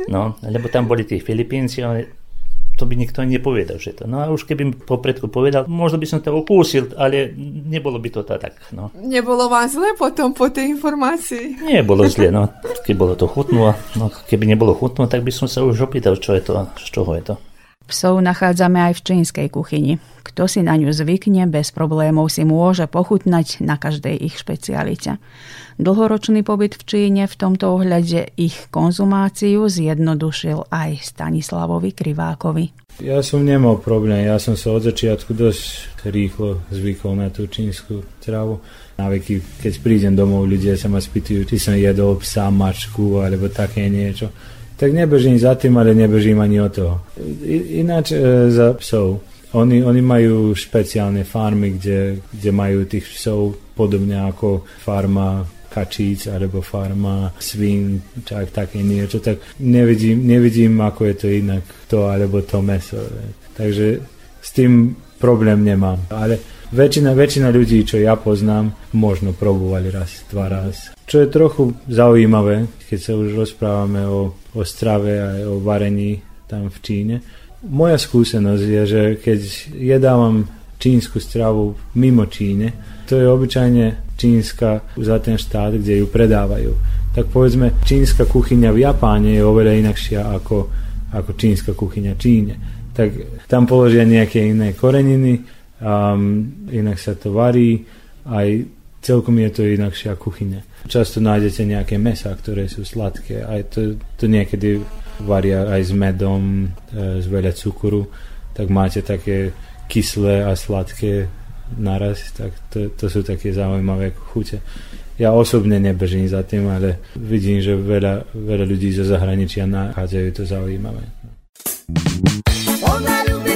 no, lebo tam boli tí Filipínci, oni, to by nikto nepovedal, že to. No a už keby popredku povedal, možno by som to opúsil, ale nebolo by to tak. No. Nebolo vám zle potom po tej informácii? Nie, bolo zle, no. Keď bolo to chutno, no keby nebolo chutno, tak by som sa už opýtal, čo je to, z čoho je to. Psov nachádzame aj v čínskej kuchyni. Kto si na ňu zvykne, bez problémov si môže pochutnať na každej ich špecialite. Dlhoročný pobyt v Číne v tomto ohľade ich konzumáciu zjednodušil aj Stanislavovi Krivákovi. Ja som nemal problém, ja som sa od začiatku dosť rýchlo zvykol na tú čínsku travu. Návyky, keď prídem domov, ľudia sa ma spýtujú, či som jedol psa, mačku alebo také niečo tak nebežím za tým, ale nebežím ani o toho. I, ináč e, za psov. Oni, oni majú špeciálne farmy, kde, kde majú tých psov podobne ako farma kačíc alebo farma svín, tak také niečo, tak nevidím, nevidím, ako je to inak to alebo to meso. Takže s tým problém nemám. Ale väčšina, väčšina ľudí, čo ja poznám, možno probovali raz, dva raz. Čo je trochu zaujímavé, keď sa už rozprávame o, o strave a o varení tam v Číne. Moja skúsenosť je, že keď jedávam čínsku stravu mimo Číne, to je obyčajne čínska za ten štát, kde ju predávajú. Tak povedzme, čínska kuchyňa v Japáne je oveľa inakšia ako, ako čínska kuchyňa v Číne. Tak tam položia nejaké iné koreniny, um, inak sa to varí, aj celkom je to inakšia kuchyňa. Často nájdete nejaké mesa, ktoré sú sladké, aj to, to niekedy varia aj s medom, e, z veľa cukru, tak máte také kyslé a sladké naraz, tak to, to sú také zaujímavé chute. Ja osobne nebežím za tým, ale vidím, že veľa, veľa ľudí zo zahraničia nachádzajú to zaujímavé. Ona ľubí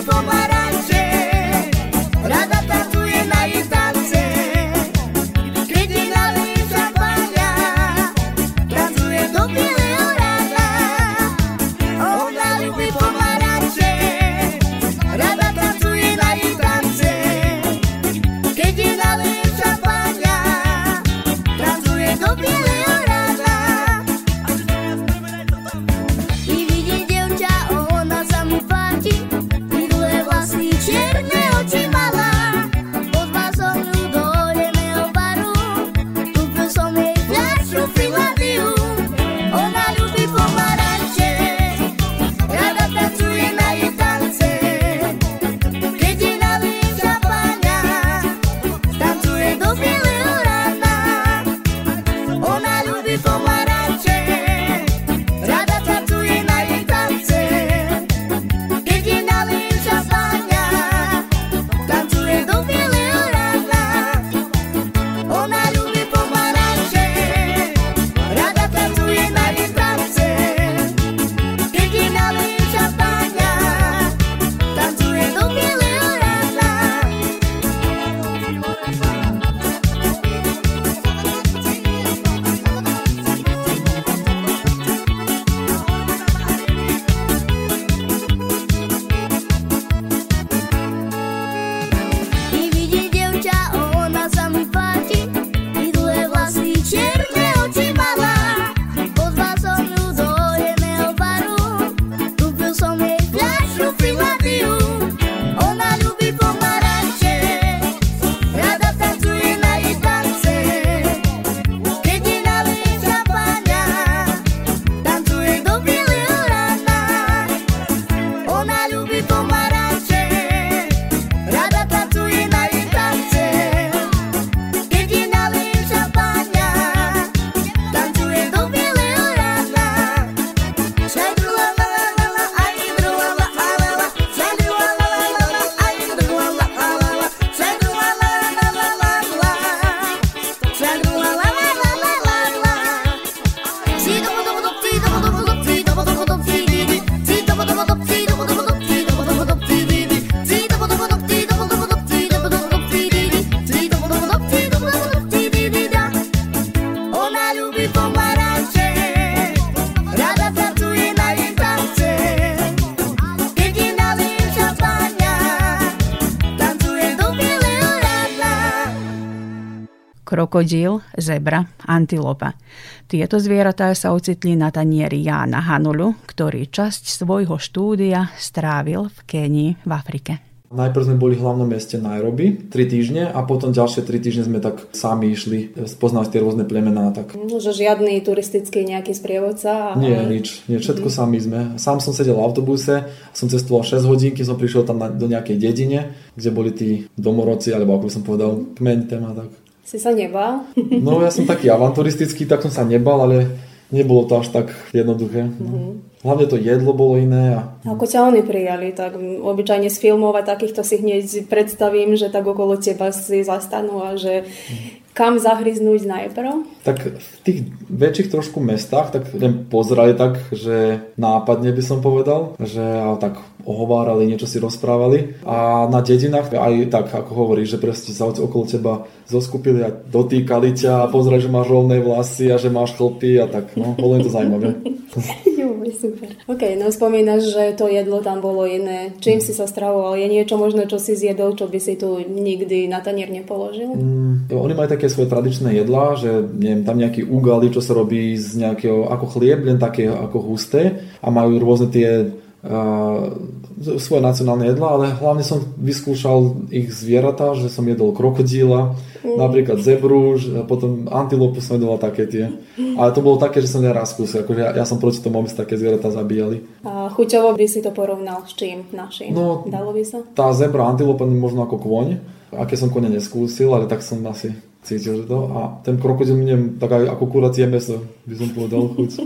krokodíl, zebra, antilopa. Tieto zvieratá sa ocitli na tanieri Jána Hanulu, ktorý časť svojho štúdia strávil v Kenii v Afrike. Najprv sme boli v hlavnom meste Nairobi 3 týždne a potom ďalšie 3 týždne sme tak sami išli spoznať tie rôzne plemená. Tak. No, že žiadny turistický nejaký sprievodca? Ale... Nie, nič. Nie, všetko mm. sami sme. Sám som sedel v autobuse, som cestoval 6 hodín, keď som prišiel tam na, do nejakej dedine, kde boli tí domorodci, alebo ako by som povedal, kmeň téma. Tak. Si sa nebal? No ja som taký avanturistický, tak som sa nebal, ale nebolo to až tak jednoduché. Mm-hmm. Hlavne to jedlo bolo iné. A... Ako ťa oni prijali, tak obyčajne z filmov a takýchto si hneď predstavím, že tak okolo teba si zastanú a že kam zahryznúť najprv? Tak v tých väčších trošku mestách, tak len pozerali tak, že nápadne by som povedal, že tak ohovárali, niečo si rozprávali. A na dedinách aj tak, ako hovoríš, že presne sa okolo teba zoskupili a dotýkali ťa a pozerali, že máš rovné vlasy a že máš chlpy a tak, no, bolo to zaujímavé. super. Ok, no spomínaš, že to jedlo tam bolo iné. Čím si sa stravoval? Je niečo možno, čo si zjedol, čo by si tu nikdy na tanier nepoložil? Mm, oni majú také svoje tradičné jedlá, že neviem, tam nejaký ugali, čo sa robí z nejakého, ako chlieb, len také ako husté a majú rôzne tie uh, svoje nacionálne jedlá, ale hlavne som vyskúšal ich zvieratá, že som jedol krokodíla, mm. napríklad zebru, potom antilopu som jedol také tie. Ale to bolo také, že som neraz skúsil, akože ja, ja som proti tomu, aby sa také zvieratá zabíjali. A chuťovo by si to porovnal s čím našim? No, Dalo by sa? Tá zebra, antilopa možno ako kôň, aké som kone neskúsil, ale tak som asi cítil, že to. A ten krokodil mne tak ako kuracie meso, by som povedal chuť.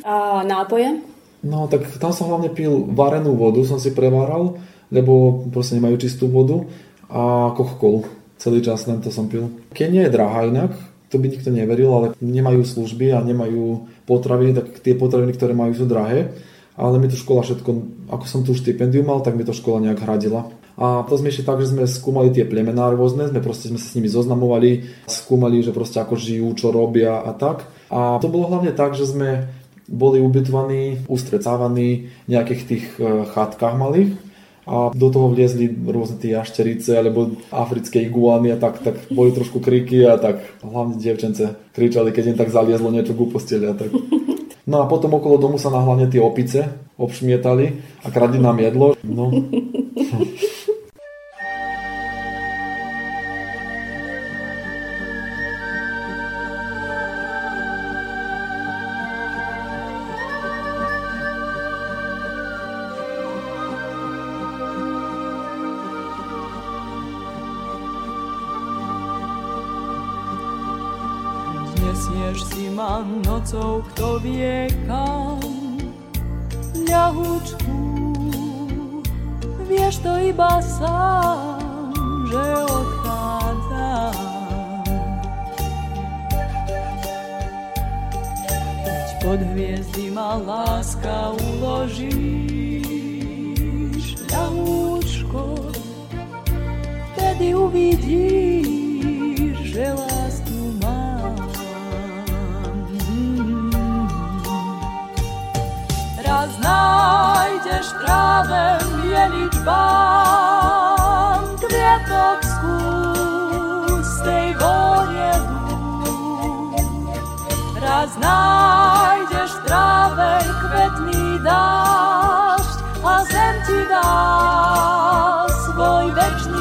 A nápoje? No tak tam som hlavne pil varenú vodu, som si preváral, lebo proste nemajú čistú vodu a coca Celý čas len to som pil. Kenia je drahá inak, to by nikto neveril, ale nemajú služby a nemajú potraviny, tak tie potraviny, ktoré majú, sú drahé. Ale mi to škola všetko, ako som tu štipendium mal, tak mi to škola nejak hradila. A to sme ešte tak, že sme skúmali tie plemená rôzne, sme proste sme sa s nimi zoznamovali, skúmali, že proste ako žijú, čo robia a tak. A to bolo hlavne tak, že sme boli ubytovaní, ustrecávaní v nejakých tých e, chatkách malých a do toho vliezli rôzne tie jašterice alebo africké iguany a tak, tak boli trošku kriky a tak hlavne dievčence kričali, keď im tak zaliezlo niečo ku a tak. No a potom okolo domu sa hlavne tie opice obšmietali a kradli nám jedlo. No. Nocou, kto vie kam. Ľahučku, vieš to iba sám, že odchádzam. Keď pod hviezdy ma láska uložíš, ľahúčko, vtedy uvidíš, že láska nájdeš tráve mieliť bán kvietok z tej vône Raz nájdeš tráve kvetný dážď a zem ti dá svoj večný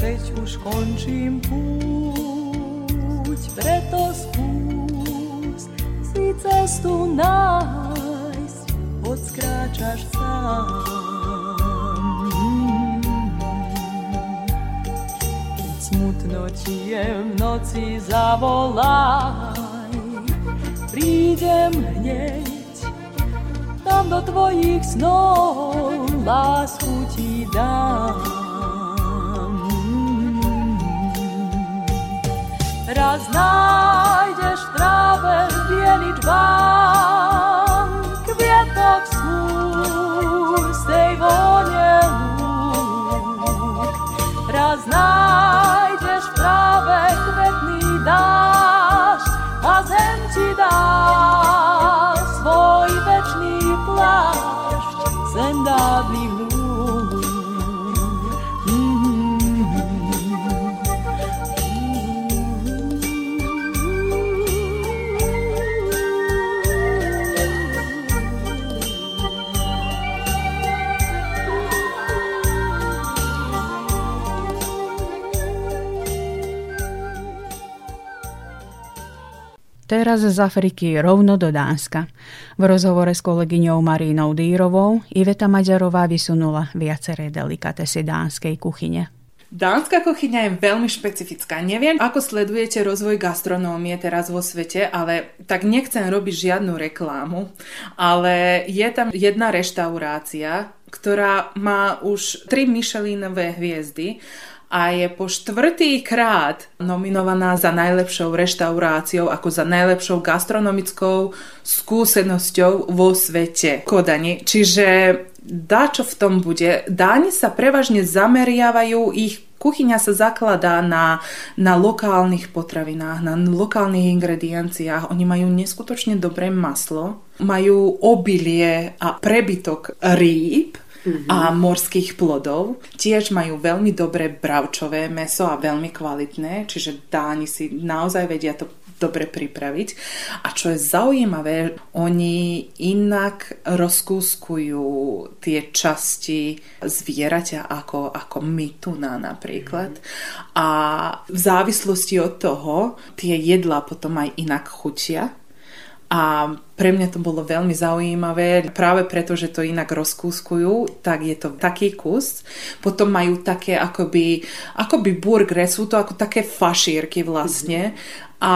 späť, už končím púť. Preto skús si cestu nájsť, odskráčaš sám. Keď smutno ti je v noci zavolaj, prídem hneď tam do tvojich snov lásku ti dám. Raz nájdeš v tráve biely dván, kvietok z tej vône lúk. Raz v tráve kvetný dáš a zem ti dá svoj večný plášť, zem dávny lúk. Teraz z Afriky rovno do Dánska. V rozhovore s kolegyňou Marínou Dýrovou Iveta Maďarová vysunula viaceré delikatesy dánskej kuchyne. Dánska kuchyňa je veľmi špecifická. Neviem, ako sledujete rozvoj gastronómie teraz vo svete, ale tak nechcem robiť žiadnu reklámu, ale je tam jedna reštaurácia, ktorá má už tri Michelinové hviezdy a je po štvrtý krát nominovaná za najlepšou reštauráciou ako za najlepšou gastronomickou skúsenosťou vo svete Kodani. Čiže dá čo v tom bude. Dáni sa prevažne zameriavajú, ich kuchyňa sa zakladá na, na lokálnych potravinách, na lokálnych ingredienciách. Oni majú neskutočne dobré maslo, majú obilie a prebytok rýb, a morských plodov. Tiež majú veľmi dobré bravčové meso a veľmi kvalitné, čiže Dáni si naozaj vedia to dobre pripraviť. A čo je zaujímavé, oni inak rozkúskujú tie časti zvieraťa ako, ako mytuna napríklad. Mm. A v závislosti od toho tie jedlá potom aj inak chutia. A pre mňa to bolo veľmi zaujímavé, práve preto, že to inak rozkúskujú, tak je to taký kus. Potom majú také akoby, akoby burgery, sú to ako také fašírky vlastne a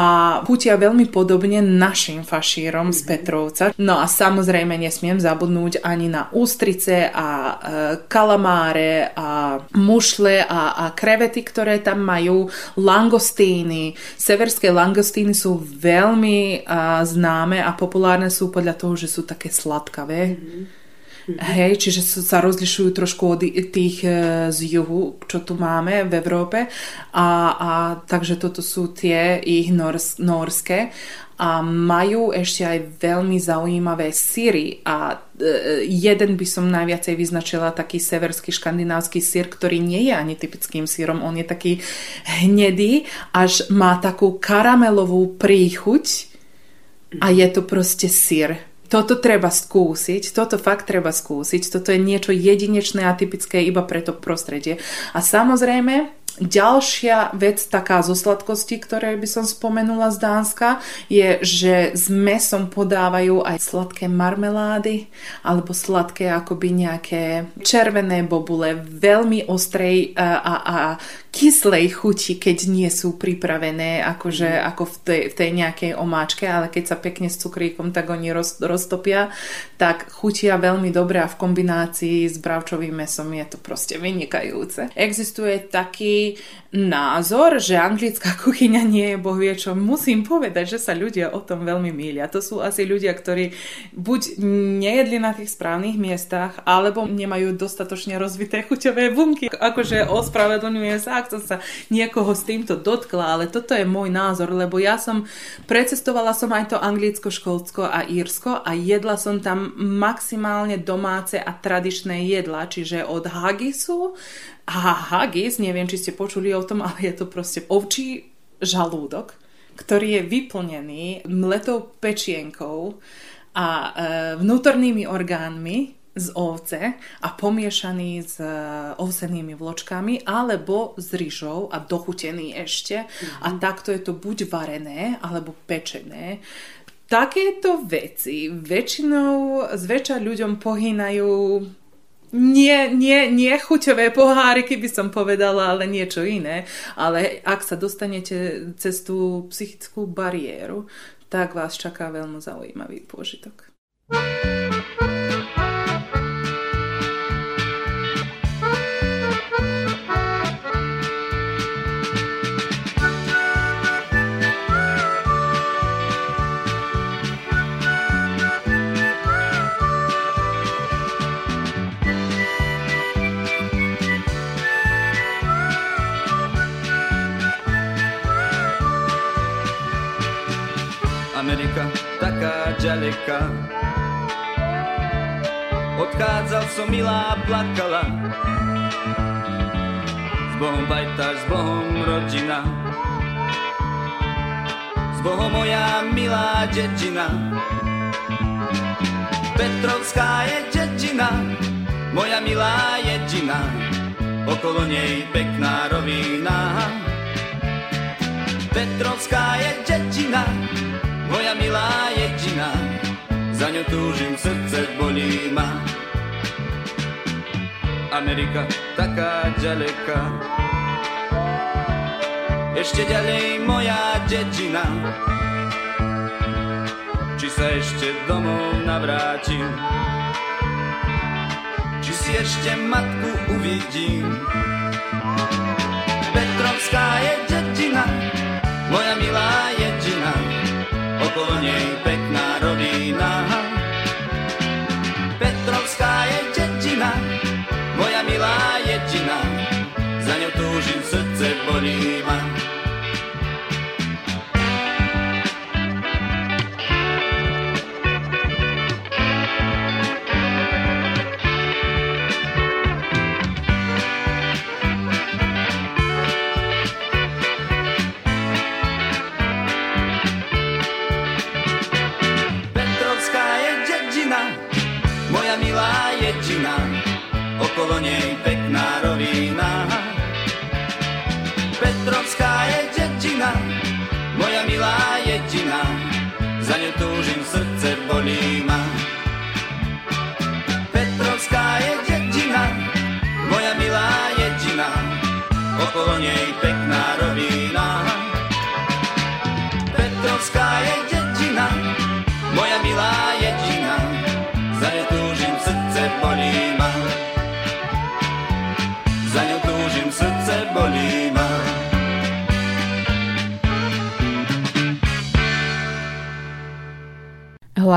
chutia veľmi podobne našim fašírom z Petrovca. No a samozrejme nesmiem zabudnúť ani na ústrice a e, kalamáre a mušle a, a krevety, ktoré tam majú, langostíny. Severské langostíny sú veľmi a, známe a populárne sú podľa toho, že sú také sladkavé. Mm-hmm. Hej, čiže sa rozlišujú trošku od tých e, z juhu, čo tu máme v Európe. A, a takže toto sú tie ich nors, norské. A majú ešte aj veľmi zaujímavé síry a e, jeden by som najviacej vyznačila taký severský škandinávsky sír, ktorý nie je ani typickým sírom, on je taký hnedý, až má takú karamelovú príchuť a je to proste sír toto treba skúsiť, toto fakt treba skúsiť, toto je niečo jedinečné a typické iba pre to prostredie. A samozrejme, Ďalšia vec taká zo sladkosti, ktoré by som spomenula z Dánska, je, že s mesom podávajú aj sladké marmelády alebo sladké akoby nejaké červené bobule, veľmi ostrej a, a, a kyslej chuti, keď nie sú pripravené akože, mm. ako v tej, v tej nejakej omáčke, ale keď sa pekne s cukríkom tak oni roz, roztopia, tak chutia veľmi dobre a v kombinácii s bravčovým mesom je to proste vynikajúce. Existuje taký názor, že anglická kuchyňa nie je bohvie čo. Musím povedať, že sa ľudia o tom veľmi mília. To sú asi ľudia, ktorí buď nejedli na tých správnych miestach, alebo nemajú dostatočne rozvité chuťové bunky. Akože ospravedlňuje sa, ak som sa niekoho s týmto dotkla, ale toto je môj názor, lebo ja som precestovala som aj to Anglicko, Škótsko a Írsko a jedla som tam maximálne domáce a tradičné jedla, čiže od hagisu haggis, neviem, či ste počuli o tom, ale je to proste ovčí žalúdok, ktorý je vyplnený mletou pečienkou a e, vnútornými orgánmi z ovce a pomiešaný s e, ovsenými vločkami alebo s rýžou a dochutený ešte mm-hmm. a takto je to buď varené alebo pečené. Takéto veci väčšinou zväčša ľuďom pohýnajú nie, nie, nie chuťové poháriky by som povedala, ale niečo iné. Ale ak sa dostanete cez tú psychickú bariéru, tak vás čaká veľmi zaujímavý pôžitok. Taká ďaleká. Odchádzal som milá, plakala. S Bohom bajtáš, s Bohom rodina. S Bohom moja milá dedina. Petrovská je dedina, moja milá jedina. Okolo nej pekná rovina. Petrovská je dedina, za ňu túžim, srdce bolí ma. Amerika taká ďaleká, ešte ďalej moja dedina. Či sa ešte domov navrátim, či si ešte matku uvidím. Petrovská je dedina, moja milá jedina, okolo nej pekná rovina. Milá jedina, za ňou túžim, srdce bolí ma.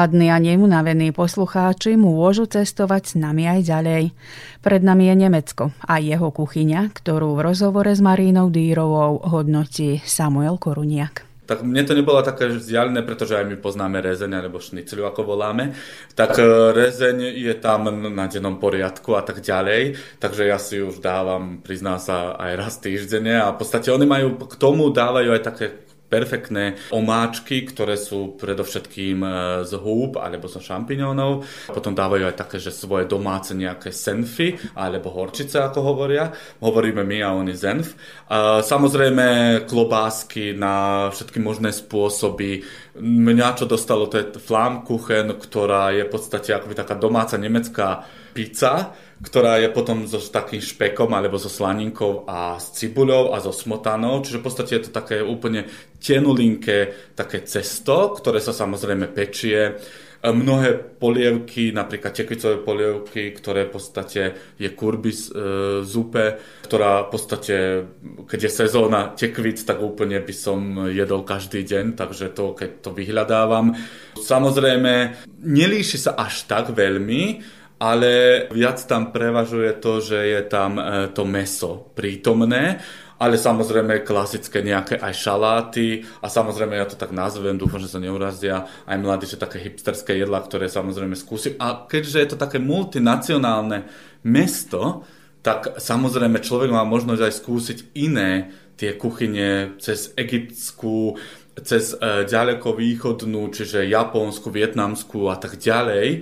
Hladní a neunavení poslucháči môžu cestovať s nami aj ďalej. Pred nami je Nemecko a jeho kuchyňa, ktorú v rozhovore s Marínou Dýrovou hodnotí Samuel Koruniak. tak mne to nebolo také vzdialené, pretože aj my poznáme rezeň alebo šnicľu, ako voláme. Tak e, rezeň je tam na dennom poriadku a tak ďalej, takže ja si už dávam, priznám sa, aj raz týždenne a v podstate oni majú, k tomu dávajú aj také perfektné omáčky, ktoré sú predovšetkým e, z húb alebo zo šampiňónov. Potom dávajú aj také, že svoje domáce nejaké senfy alebo horčice, ako hovoria. Hovoríme my a oni zenf. A samozrejme klobásky na všetky možné spôsoby. Mňa čo dostalo, to je Flammkuchen, ktorá je v podstate akoby taká domáca nemecká pizza, ktorá je potom so takým špekom alebo so slaninkou a s cibuľou a so smotanou, čiže v podstate je to také úplne tenulinké také cesto, ktoré sa samozrejme pečie. Mnohé polievky, napríklad tekvicové polievky, ktoré v podstate je kurbis e, zupe, ktorá v podstate, keď je sezóna tekvic, tak úplne by som jedol každý deň, takže to, keď to vyhľadávam. Samozrejme, nelíši sa až tak veľmi, ale viac tam prevažuje to, že je tam e, to meso prítomné, ale samozrejme klasické nejaké aj šaláty a samozrejme ja to tak nazvem, dúfam, že sa neurazia aj mladí, že také hipsterské jedlá, ktoré samozrejme skúsim. A keďže je to také multinacionálne mesto, tak samozrejme človek má možnosť aj skúsiť iné tie kuchyne cez egyptskú, cez e, ďaleko východnú, čiže Japonsku, Vietnamsku a tak ďalej, e,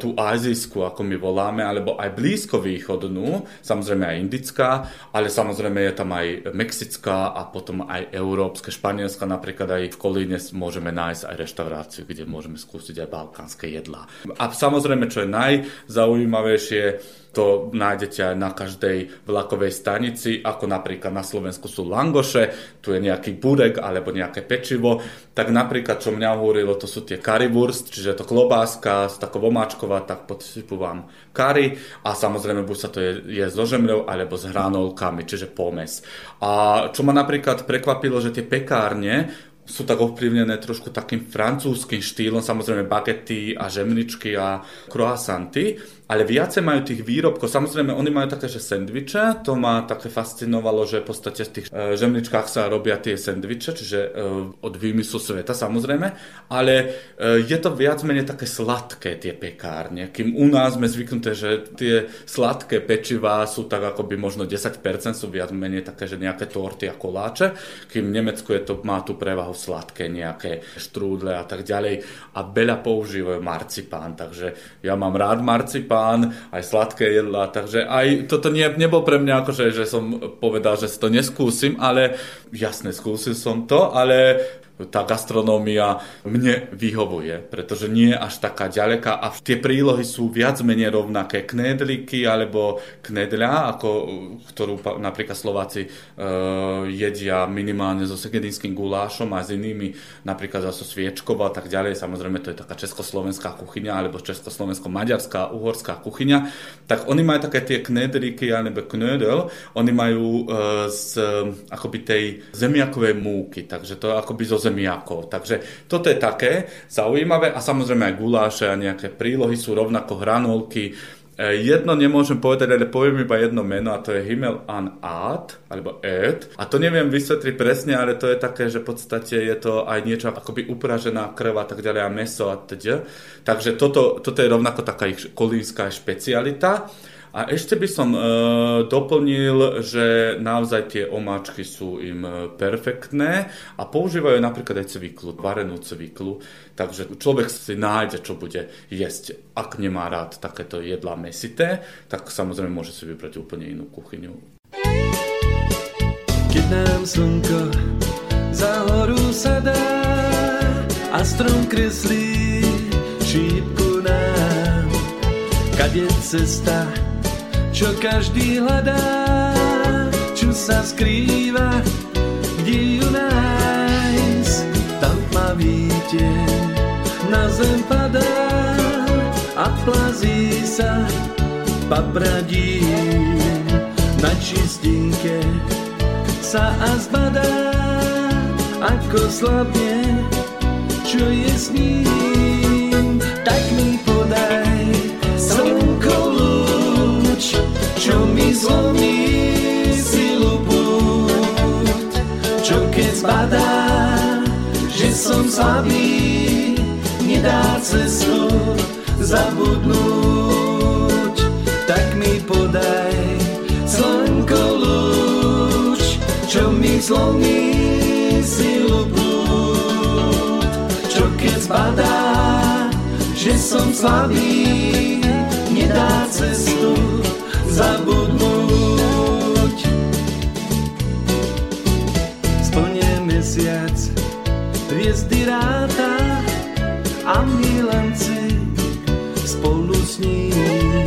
tú azijskú, ako my voláme, alebo aj blízko východnú, samozrejme aj indická, ale samozrejme je tam aj mexická a potom aj európske, španielska, napríklad aj v Kolíne môžeme nájsť aj reštauráciu, kde môžeme skúsiť aj balkánske jedlá. A samozrejme, čo je najzaujímavejšie, to nájdete aj na každej vlakovej stanici, ako napríklad na Slovensku sú langoše, tu je nejaký burek alebo nejaké pečivo, tak napríklad, čo mňa hovorilo, to sú tie currywurst, čiže to klobáska, taká vomáčková, tak podsypúvam curry a samozrejme buď sa to je, je so žemľou alebo s hranolkami, čiže pomes. A čo ma napríklad prekvapilo, že tie pekárne sú tak ovplyvnené trošku takým francúzským štýlom, samozrejme bagety a žemličky a croissanty, ale viacej majú tých výrobkov. Samozrejme, oni majú také, že sendviče, to ma také fascinovalo, že v podstate v tých e, žemličkách sa robia tie sendviče, čiže e, od výmyslu sveta samozrejme, ale e, je to viac menej také sladké tie pekárne, kým u nás sme zvyknuté, že tie sladké pečivá sú tak akoby možno 10% sú viac menej také, že nejaké torty a koláče, kým v Nemecku je to, má tú prevahu sladké, nejaké štrúdle a tak ďalej. A veľa používajú marcipán, takže ja mám rád marcipán, pán, aj sladké jedlá, takže aj toto nie, nebol pre mňa akože, že som povedal, že si to neskúsim, ale jasne, skúsil som to, ale tá gastronómia mne vyhovuje, pretože nie je až taká ďaleká a tie prílohy sú viac menej rovnaké. Knedliky alebo knedľa, ako, ktorú napríklad Slováci e, jedia minimálne so segedinským gulášom a s inými, napríklad so sviečkou a tak ďalej. Samozrejme, to je taká československá kuchyňa alebo československo-maďarská, uhorská kuchyňa. Tak oni majú také tie knedliky alebo knödel, oni majú e, z akoby tej zemiakovej múky, takže to je akoby zo zemiakov. Takže toto je také zaujímavé a samozrejme aj guláše a nejaké prílohy sú rovnako hranolky. E, jedno nemôžem povedať, ale poviem iba jedno meno a to je Himmel an Ad, alebo Ed. A to neviem vysvetliť presne, ale to je také, že v podstate je to aj niečo akoby upražená krv a tak ďalej a meso a teda. Takže toto, toto je rovnako taká ich kolínska špecialita. A ešte by som e, doplnil, že naozaj tie omáčky sú im e, perfektné a používajú napríklad aj cviklu, varenú cviklu, takže človek si nájde, čo bude jesť. Ak nemá rád takéto jedlá mesité, tak samozrejme môže si vybrať úplne inú kuchyňu. Keď nám slnko za horu sadá a strom kreslí šípku nám, kade cesta čo každý hľadá, čo sa skrýva, kde ju nájsť. Tam ma víte, na zem padá a plazí sa papradí. Na čistinke sa a zbadá, ako slabne, čo je s ním, čo mi zlomí silu púť, čo keď spadá, že som slabý, nedá cestu zabudnúť, tak mi podaj slnko lúč, čo mi zlomí silu púť, čo keď spadá, že som slabý, nedá cestu zabudnúť. Splne mesiac, hviezdy ráta a milenci spolu s ním.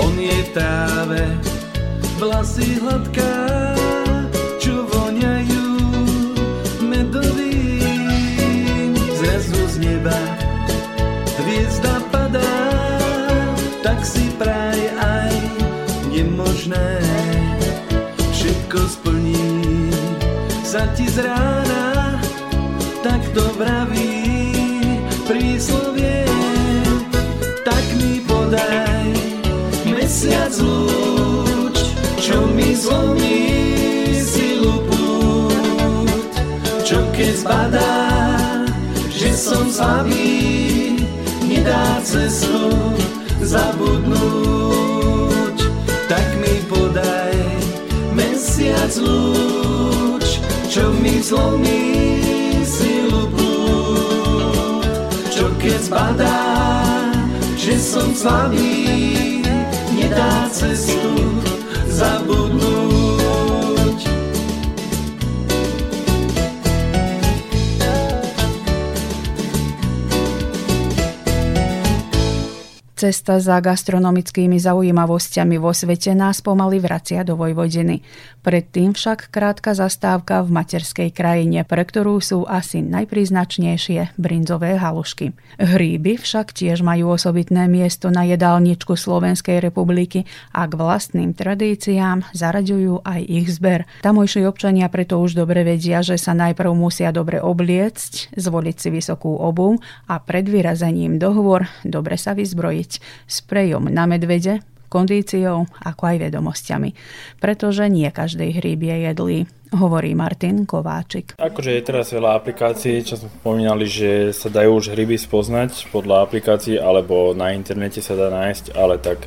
On je v tráve, vlasy hladká, nemožné. Všetko splní sa ti z rána, tak to vraví príslovie. Tak mi podaj mesiac lúč, čo mi zlomí silu pút. Čo keď zbadá, že som slabý, nedá cestu zabudnúť mesiac lúč, čo mi zlomí silu plúť. Čo keď spadá, že som slabý, nedá cestu zabudnúť. Cesta za gastronomickými zaujímavosťami vo svete nás pomaly vracia do Vojvodiny. Predtým však krátka zastávka v materskej krajine, pre ktorú sú asi najpríznačnejšie brinzové halušky. Hríby však tiež majú osobitné miesto na jedálničku Slovenskej republiky a k vlastným tradíciám zaraďujú aj ich zber. Tamojší občania preto už dobre vedia, že sa najprv musia dobre obliecť, zvoliť si vysokú obu a pred vyrazením dohovor dobre sa vyzbrojiť. Sprejom na medvede, kondíciou ako aj vedomosťami, pretože nie každý hríb je jedlý, hovorí Martin Kováčik. Akože je teraz veľa aplikácií, čo sme spomínali, že sa dajú už hryby spoznať podľa aplikácií, alebo na internete sa dá nájsť, ale tak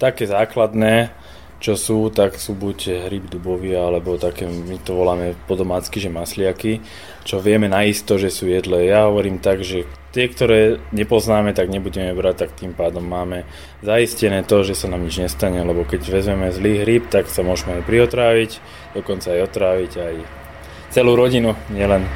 také základné, čo sú, tak sú buď hryb dubový, alebo také, my to voláme po domácky, že masliaky, čo vieme naisto, že sú jedlé. Ja hovorím tak, že tie, ktoré nepoznáme, tak nebudeme brať, tak tým pádom máme zaistené to, že sa nám nič nestane, lebo keď vezmeme zlý hryb, tak sa môžeme aj priotráviť, dokonca aj otráviť aj celú rodinu, nielen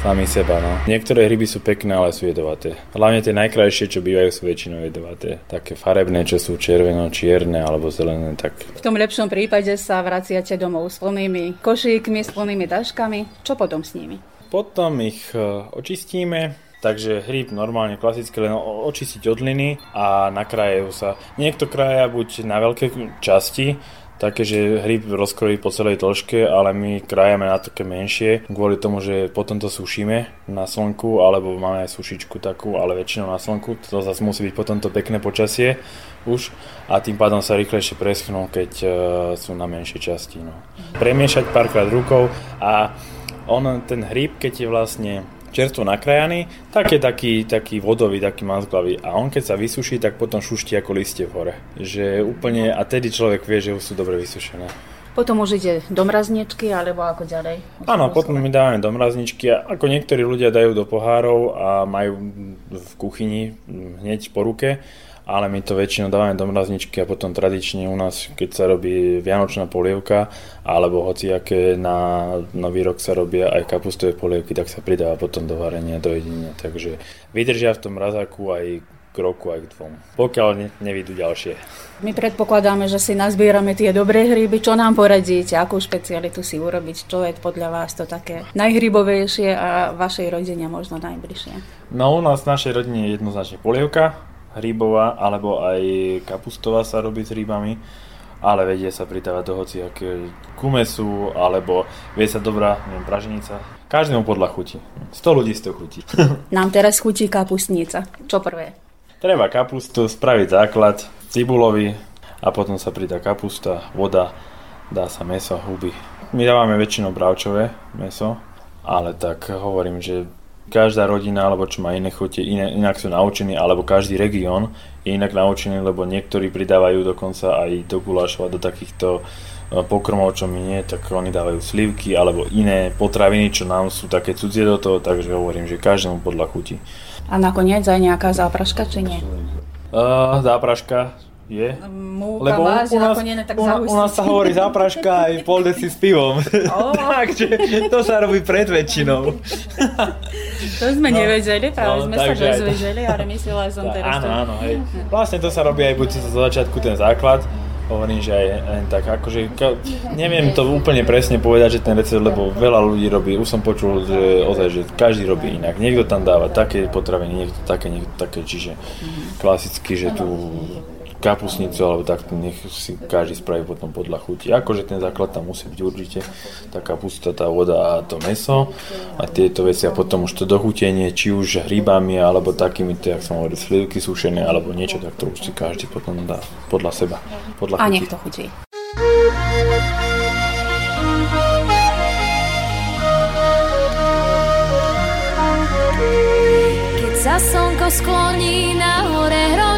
sami seba. No. Niektoré hryby sú pekné, ale sú jedovaté. Hlavne tie najkrajšie, čo bývajú, sú väčšinou jedovaté. Také farebné, čo sú červeno, čierne alebo zelené, tak... V tom lepšom prípade sa vraciate domov s plnými košíkmi, s plnými taškami. Čo potom s nimi? Potom ich e, očistíme, takže hryb normálne klasicky len očistiť od liny a nakrájajú sa. Niekto krája buď na veľké časti, také, že hryb rozkrojí po celej dĺžke, ale my krajame na také menšie, kvôli tomu, že potom to sušíme na slnku, alebo máme aj sušičku takú, ale väčšinou na slnku, to zase musí byť potom to pekné počasie už a tým pádom sa rýchlejšie preschnú, keď uh, sú na menšej časti. No. Premiešať párkrát rukou a on, ten hryb, keď je vlastne čerstvo nakrajaný, tak je taký, taký vodový, taký mazglavý. A on keď sa vysuší, tak potom šuští ako listie v hore. Že úplne, a tedy človek vie, že už sú dobre vysušené. Potom už ide do mrazničky, alebo ako ďalej? Áno, potom my dávame do mrazničky, ako niektorí ľudia dajú do pohárov a majú v kuchyni hneď po ruke ale my to väčšinou dávame do mrazničky a potom tradične u nás, keď sa robí vianočná polievka alebo aké na nový rok sa robia aj kapustové polievky, tak sa pridáva potom do varenia, do jedenia. Takže vydržia v tom mrazáku aj k roku aj k dvom. Pokiaľ ne, nevidú ďalšie. My predpokladáme, že si nazbierame tie dobré hryby. Čo nám poradíte? Akú špecialitu si urobiť? Čo je podľa vás to také najhrybovejšie a vašej rodine možno najbližšie? No u nás v našej rodine je jednoznačne polievka, hrybová, alebo aj kapustová sa robí s rybami, ale vedie sa pridávať do hociaké kumesu, alebo vie sa dobrá, neviem, praženica. Každému podľa chuti. 100 ľudí 100 chutí. Nám teraz chutí kapustnica. Čo prvé? Treba kapustu, spraviť základ, cibulovi a potom sa pridá kapusta, voda, dá sa meso, huby. My dávame väčšinou bravčové meso, ale tak hovorím, že každá rodina, alebo čo má iné chute, iné, inak sú naučení, alebo každý región je inak naučený, lebo niektorí pridávajú dokonca aj do gulášov a do takýchto e, pokrmov, čo my nie, tak oni dávajú slivky alebo iné potraviny, čo nám sú také cudzie do toho, takže hovorím, že každému podľa chuti. A nakoniec aj nejaká zápraška, či nie? Uh, zápraška je? Múka, Lebo váži, u nás, tak u, u nás sa hovorí zápraška aj pol deci s pivom. Oh. Takže to sa robí pred väčšinou. to sme no, nevedeli, práve no, sme sa dozvedeli, ale myslela som teraz. Áno, áno, hej. Vlastne to sa robí aj buď zo začiatku ten základ, hovorím, že aj, aj tak, akože neviem to úplne presne povedať, že ten recept, lebo veľa ľudí robí, už som počul, že ozaj, že každý robí inak. Niekto tam dáva také potraviny, niekto také, niekto také, čiže klasicky, že tu kapusnicu alebo takto, nech si každý spraví potom podľa chuti. Akože ten základ tam musí byť určite, tá kapusta, tá voda a to meso a tieto veci a potom už to dochutenie, či už hríbami alebo takými, jak som hovoril, slivky sušené alebo niečo, tak to už si každý potom dá podľa seba. Podľa a chuti. nech to chutí. Keď sa slnko skloní na hore hroní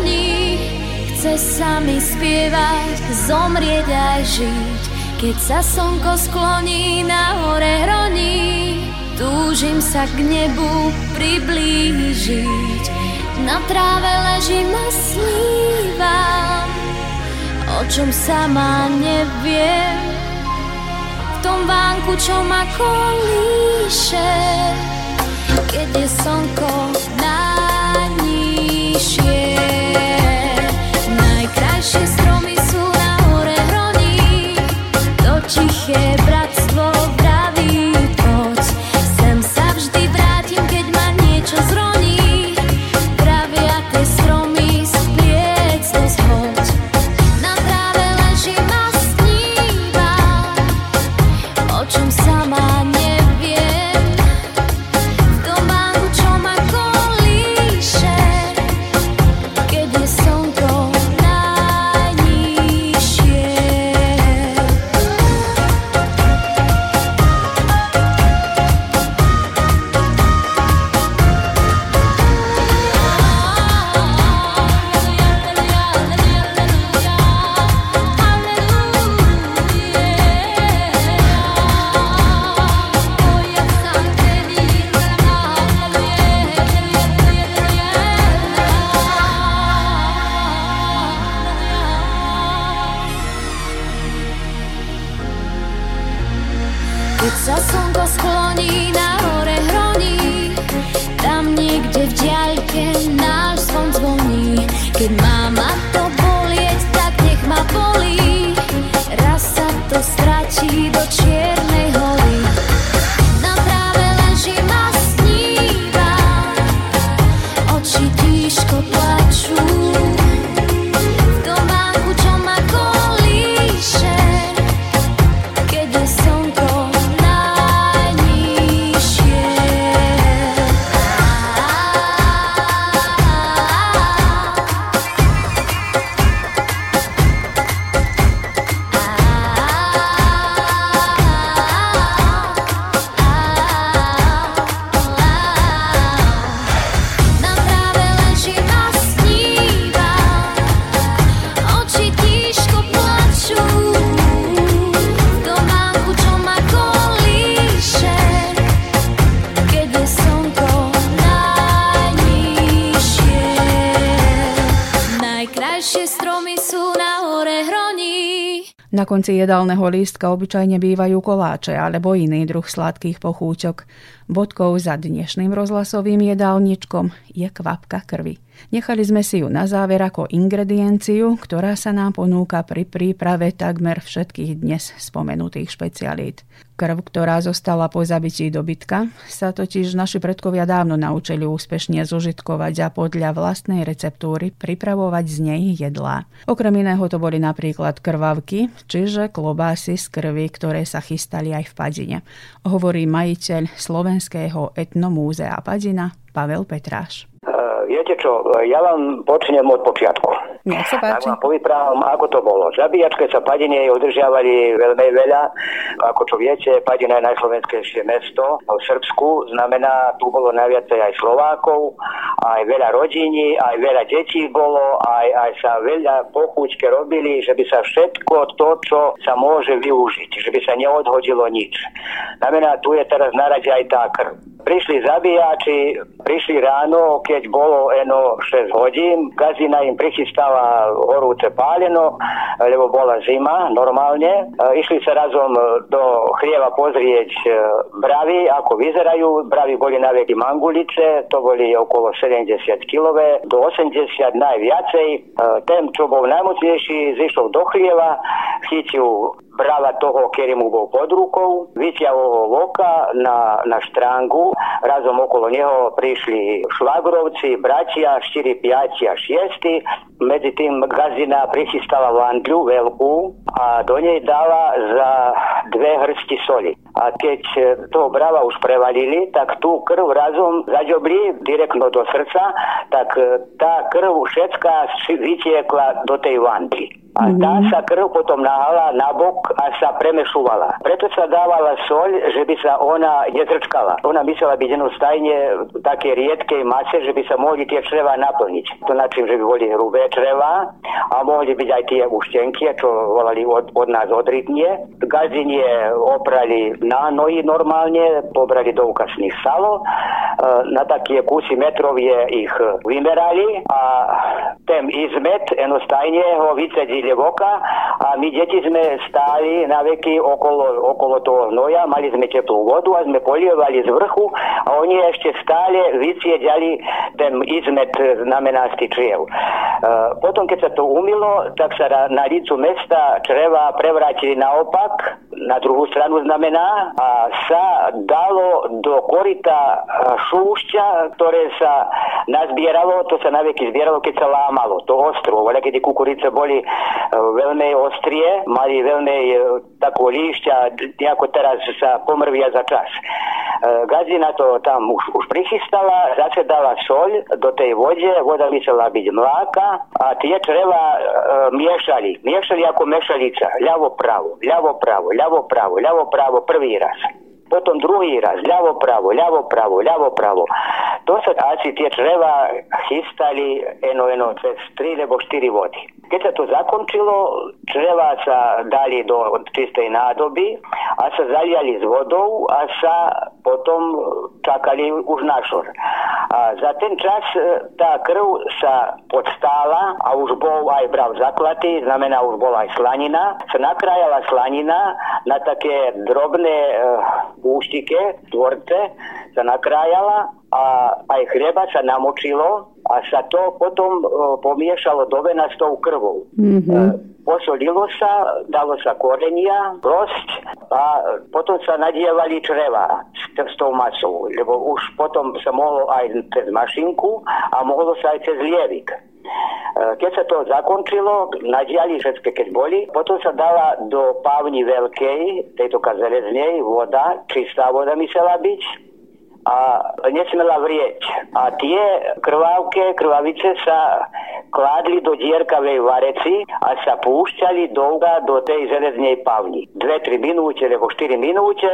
chce sa mi spievať, zomrieť aj žiť. Keď sa slnko skloní na hore hroní, túžim sa k nebu priblížiť. Na tráve ležím a snívam, o čom sama neviem. V tom vánku, čo ma kolíše, keď je slnko najnižšie. Konci jedálneho lístka obyčajne bývajú koláče alebo iný druh sladkých pochúťok. Bodkou za dnešným rozhlasovým jedálničkom je kvapka krvi. Nechali sme si ju na záver ako ingredienciu, ktorá sa nám ponúka pri príprave takmer všetkých dnes spomenutých špecialít. Krv, ktorá zostala po zabití dobytka, sa totiž naši predkovia dávno naučili úspešne zužitkovať a podľa vlastnej receptúry pripravovať z nej jedlá. Okrem iného to boli napríklad krvavky, čiže klobásy z krvi, ktoré sa chystali aj v Padine. Hovorí majiteľ Slovenského etnomúzea Padina Pavel Petráš. Viete čo, ja vám počnem od počiatku. Nech sa Tak vám povyprávam, ako to bolo. Zabíjačke sa Padine udržiavali veľmi veľa. Ako čo viete, Padina je najslovenskejšie mesto v Srbsku. Znamená, tu bolo najviacej aj Slovákov, aj veľa rodíní, aj veľa detí bolo, aj, aj sa veľa pochúťke robili, že by sa všetko to, čo sa môže využiť, že by sa neodhodilo nič. Znamená, tu je teraz na rade aj tá krv. Prišli zabíjači, prišli ráno, keď bolo eno 6 hodín, gazina im prichystala horúce páleno, lebo bola zima normálne. E, Išli sa razom do chlieva pozrieť e, bravy, ako vyzerajú. Bravy boli na veky mangulice, to boli okolo 70 kilové, do 80 najviacej. E, Ten, čo bol najmocnejší, zišiel do chlieva, chytil brala toho, ktorý mu bol pod rukou, ho voka na, na štrángu, razom okolo neho prišli švagrovci, bratia, 4, 5 a 6. Medzi tým gazina prichystala vandľu veľkú a do nej dala za dve hrsti soli. A keď toho brava už prevalili, tak tú krv razom zaďobli direktno do srdca, tak tá krv všetká vytiekla do tej vandly. A tá sa krv potom nahala na bok a sa premešovala. Preto sa dávala soľ, že by sa ona nezrčkala. Ona musela byť jednostajne také riedkej mase, že by sa mohli tie čreva naplniť. To načím, že by boli hrubé čreva a mohli byť aj tie uštenky, čo volali od, od nás odrytnie. Gazinie oprali na nohy normálne, pobrali do ukasných salo. E, Na také kusy metrov je ich vymerali a ten izmet jednostajne ho vycedili voka a my deti sme stáli na veky okolo, okolo toho hnoja, mali sme teplú vodu a sme polievali z vrchu a oni ešte stále vyciedali ten izmet znamená z tých čriev. E, Potom, keď sa to umilo, tak sa na, na licu mesta čreva prevrátili naopak, na druhú stranu znamená, a sa dalo do korita šúšťa, ktoré sa nazbieralo, to sa na veky zbieralo, keď sa lámalo, to ostro, ale keď tie kukurice boli e, veľmi ostrie, mali veľmi e, takú líšťa, nejako teraz sa pomrvia za čas. E, Gazina to tam už, už prichystala, zase dala soľ do tej vode, voda musela byť mláka a tie čreva e, miešali. Miešali ako mešalica, ľavo pravo, ľavo pravo, ľavo pravo, ľavo pravo prvý raz. Potom druhý raz, ľavo pravo, ľavo pravo, ľavo pravo. To sa asi tie čreva chystali eno, eno, 3 nebo 4 vody. Keď sa to zakončilo, čreva sa dali do čistej nádoby a sa zaliali s vodou a sa potom čakali už na šor. A za ten čas e, tá krv sa podstála a už bol aj brav zaklaty, znamená už bola aj slanina. Sa nakrájala slanina na také drobné e, úštike, tvorce, sa nakrájala a aj chleba sa namočilo a sa to potom e, pomiešalo do vena s tou krvou. Mm-hmm. Posolilo sa, dalo sa korenia, prost a potom sa nadievali čreva s, s tou masou, lebo už potom sa mohlo aj cez mašinku a mohlo sa aj cez lievik. E, keď sa to zakončilo, nadiali všetky, keď boli, potom sa dala do pávni veľkej, tejto kazeleznej, voda, čistá voda mysela byť, a nesmela vrieť. A tie krvávke, krvavice sa kládli do dierkavej vareci a sa púšťali dolga do tej železnej pavni. 2-3 minúte, alebo 4 minúte,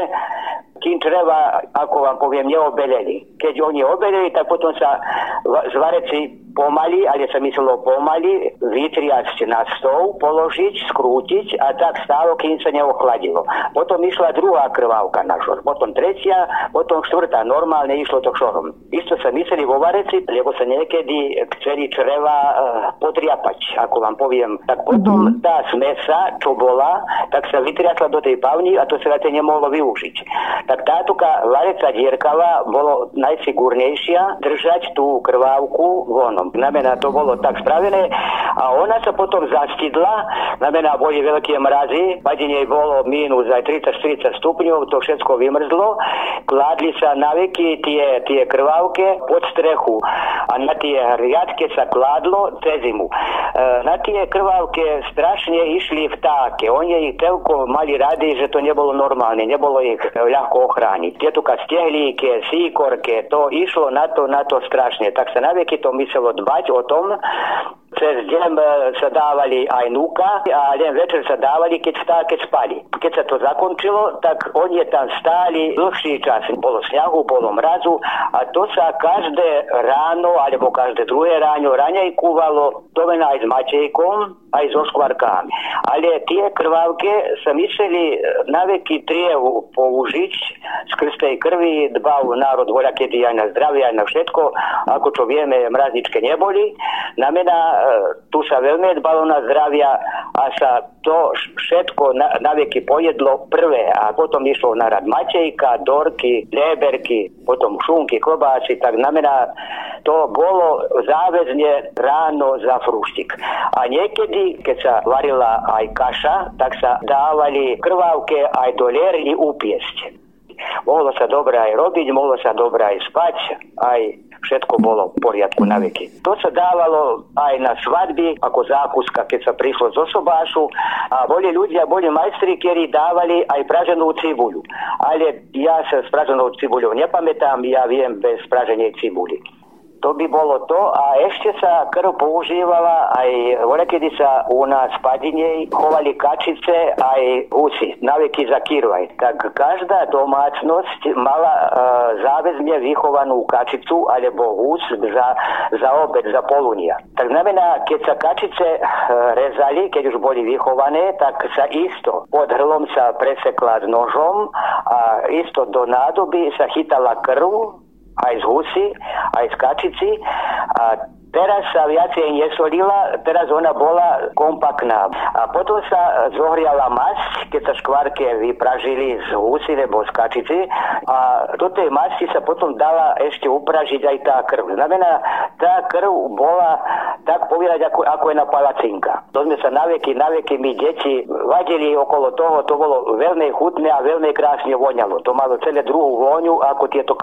kým treba, ako vám poviem, neobeleli. Keď oni obeleli, tak potom sa z vareci pomaly, ale sa myslelo pomaly, vytriať na stôl, položiť, skrútiť a tak stálo, kým sa neochladilo. Potom išla druhá krvávka na šor, potom tretia, potom štvrtá. Normálne išlo to šorom. Isto sa mysleli vo vareci, lebo sa niekedy chceli čreva uh, podriapať, ako vám poviem. Tak potom mm-hmm. tá smesa, čo bola, tak sa vytriasla do tej pavny a to sa to nemohlo využiť. Tak táto vareca dierkava bolo najsigurnejšia držať tú krvávku vonom. Znamená, to bolo tak spravené a ona sa potom zastidla, znamená, boli veľké mrazy, padenie bolo mínus aj 30-40 stupňov, to všetko vymrzlo, kládli sa na veky tie, tie krvávke pod strechu a na tie riadke sa kládlo cez zimu. E, na tie krvávke strašne išli vtáke, oni ich telko mali rady, že to nebolo normálne, nebolo ich ľahko ochrániť. Tieto stehlíke, síkorke, to išlo na to, na to strašne. Tak sa na veky to myslelo dbať o tom, cez e, sa dávali aj núka a len večer sa dávali, keď, stá, keď spali. Keď sa to zakončilo, tak oni tam stáli dlhší čas. Bolo sňahu, bolo mrazu a to sa každé ráno alebo každé druhé ráno ranej kúvalo to aj s Matejkom, aj so škvarkami. Ale tie krvávke sa mysleli na veky trievu použiť skrz tej krvi dbal národ voľa kedy aj na zdravie, aj na všetko, ako čo vieme, mrazničke neboli. Znamená, e, tu sa veľmi dbalo na zdravia a sa to všetko na, na veky pojedlo prvé a potom išlo na rad Matejka, Dorky, Léberky, potom šunky, klobásy, tak znamená, to bolo záväzne ráno za fruštik. A niekedy, keď sa varila aj kaša, tak sa dávali krvávke aj do lerni upiesť. Mohlo sa dobre aj robiť, mohlo sa dobre aj spať, aj všetko bolo v poriadku na veky. To sa dávalo aj na svadby ako zákuska, keď sa prišlo zo sobášu a boli ľudia, boli majstri, ktorí dávali aj praženú cibuľu. Ale ja sa s praženou cibuľou nepamätám, ja viem bez praženej cibuly. To by bolo to a ešte sa krv používala aj kedy sa u nás Padinej chovali kačice aj husy, naveky za kirvaj. Tak každá domácnosť mala e, záväzne vychovanú kačicu alebo hus za, za obed, za polunia. Tak znamená, keď sa kačice e, rezali, keď už boli vychované, tak sa isto pod hrlom sa presekla nožom a isto do nádoby sa chytala krv aj z husy, aj z kačici a Teraz sa viacej nesolila, teraz ona bola kompaktná. A potom sa zohriala masť, keď sa škvárke vypražili z husy nebo z kačici a do tej masti sa potom dala ešte upražiť aj tá krv. Znamená, tá krv bola tak povedať ako, ako je na palacinka. To sme sa naveky, naveky my deti vadili okolo toho, to bolo veľmi chutné a veľmi krásne voňalo. To malo celé druhú vôňu ako tieto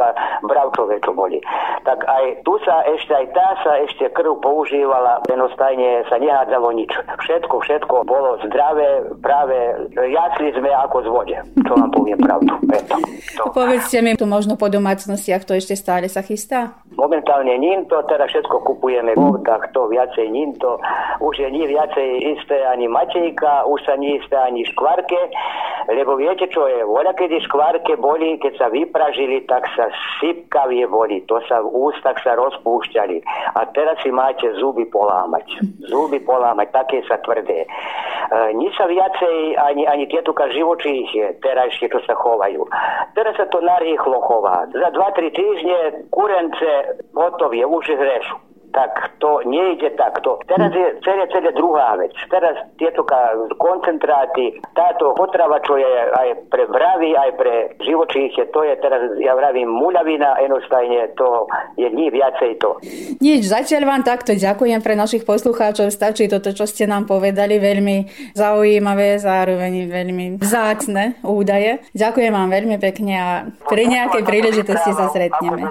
bravčové, čo boli. Tak aj tu sa ešte, aj tá sa ešte ešte krv používala, tenostajne sa nehádzalo nič. Všetko, všetko bolo zdravé, práve jasli sme ako z vode. Čo vám poviem pravdu. Preto, to. Povedzte mi, tu možno po domácnostiach to ešte stále sa chystá? Momentálne to, teraz všetko kupujeme v tak to viacej to. Už je nie viacej isté ani Matejka, už sa nie isté ani škvarke. Lebo viete čo je, voľa kedy škvárke boli, keď sa vypražili, tak sa sypkavie boli, to sa v ústach sa rozpúšťali. A teraz si máte zuby polámať. Zuby polámať, také sa tvrdé. E, nič sa viacej, ani, ani tietuka živočíchie, terajšie, čo sa chovajú. Teraz sa to narýchlo chová. Za 2-3 týždne kurence hotovie, už hrešu tak to nejde takto. Teraz je celé, celé druhá vec. Teraz tieto koncentráty, táto potrava, čo je aj pre vravy, aj pre živočíche, to je teraz, ja vravím, muľavina, enostajne, to je nie viacej to. Nič, zatiaľ vám takto ďakujem pre našich poslucháčov. Stačí toto, čo ste nám povedali, veľmi zaujímavé, zároveň veľmi vzácne údaje. Ďakujem vám veľmi pekne a pri nejakej príležitosti sa stretneme.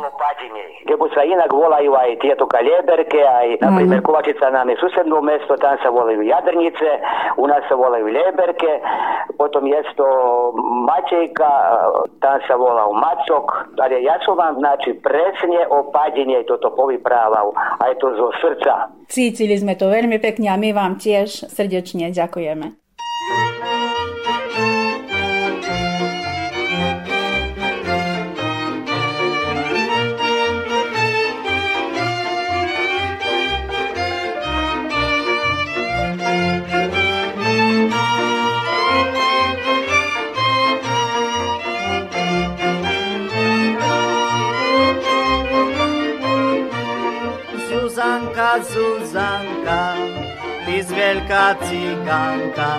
Lebo sa inak volajú aj tieto kaleberke, aj napríklad Kovačica nám je susedné mesto, tam sa volajú Jadrnice, u nás sa volajú Leberke, potom je to Matejka, tam sa volal Macok, ale ja som vám znači presne o padine toto povyprával, aj to zo srdca. Cítili sme to veľmi pekne a my vám tiež srdečne ďakujeme. Zuzanka, Zuzanka, ty z veľká ciganka.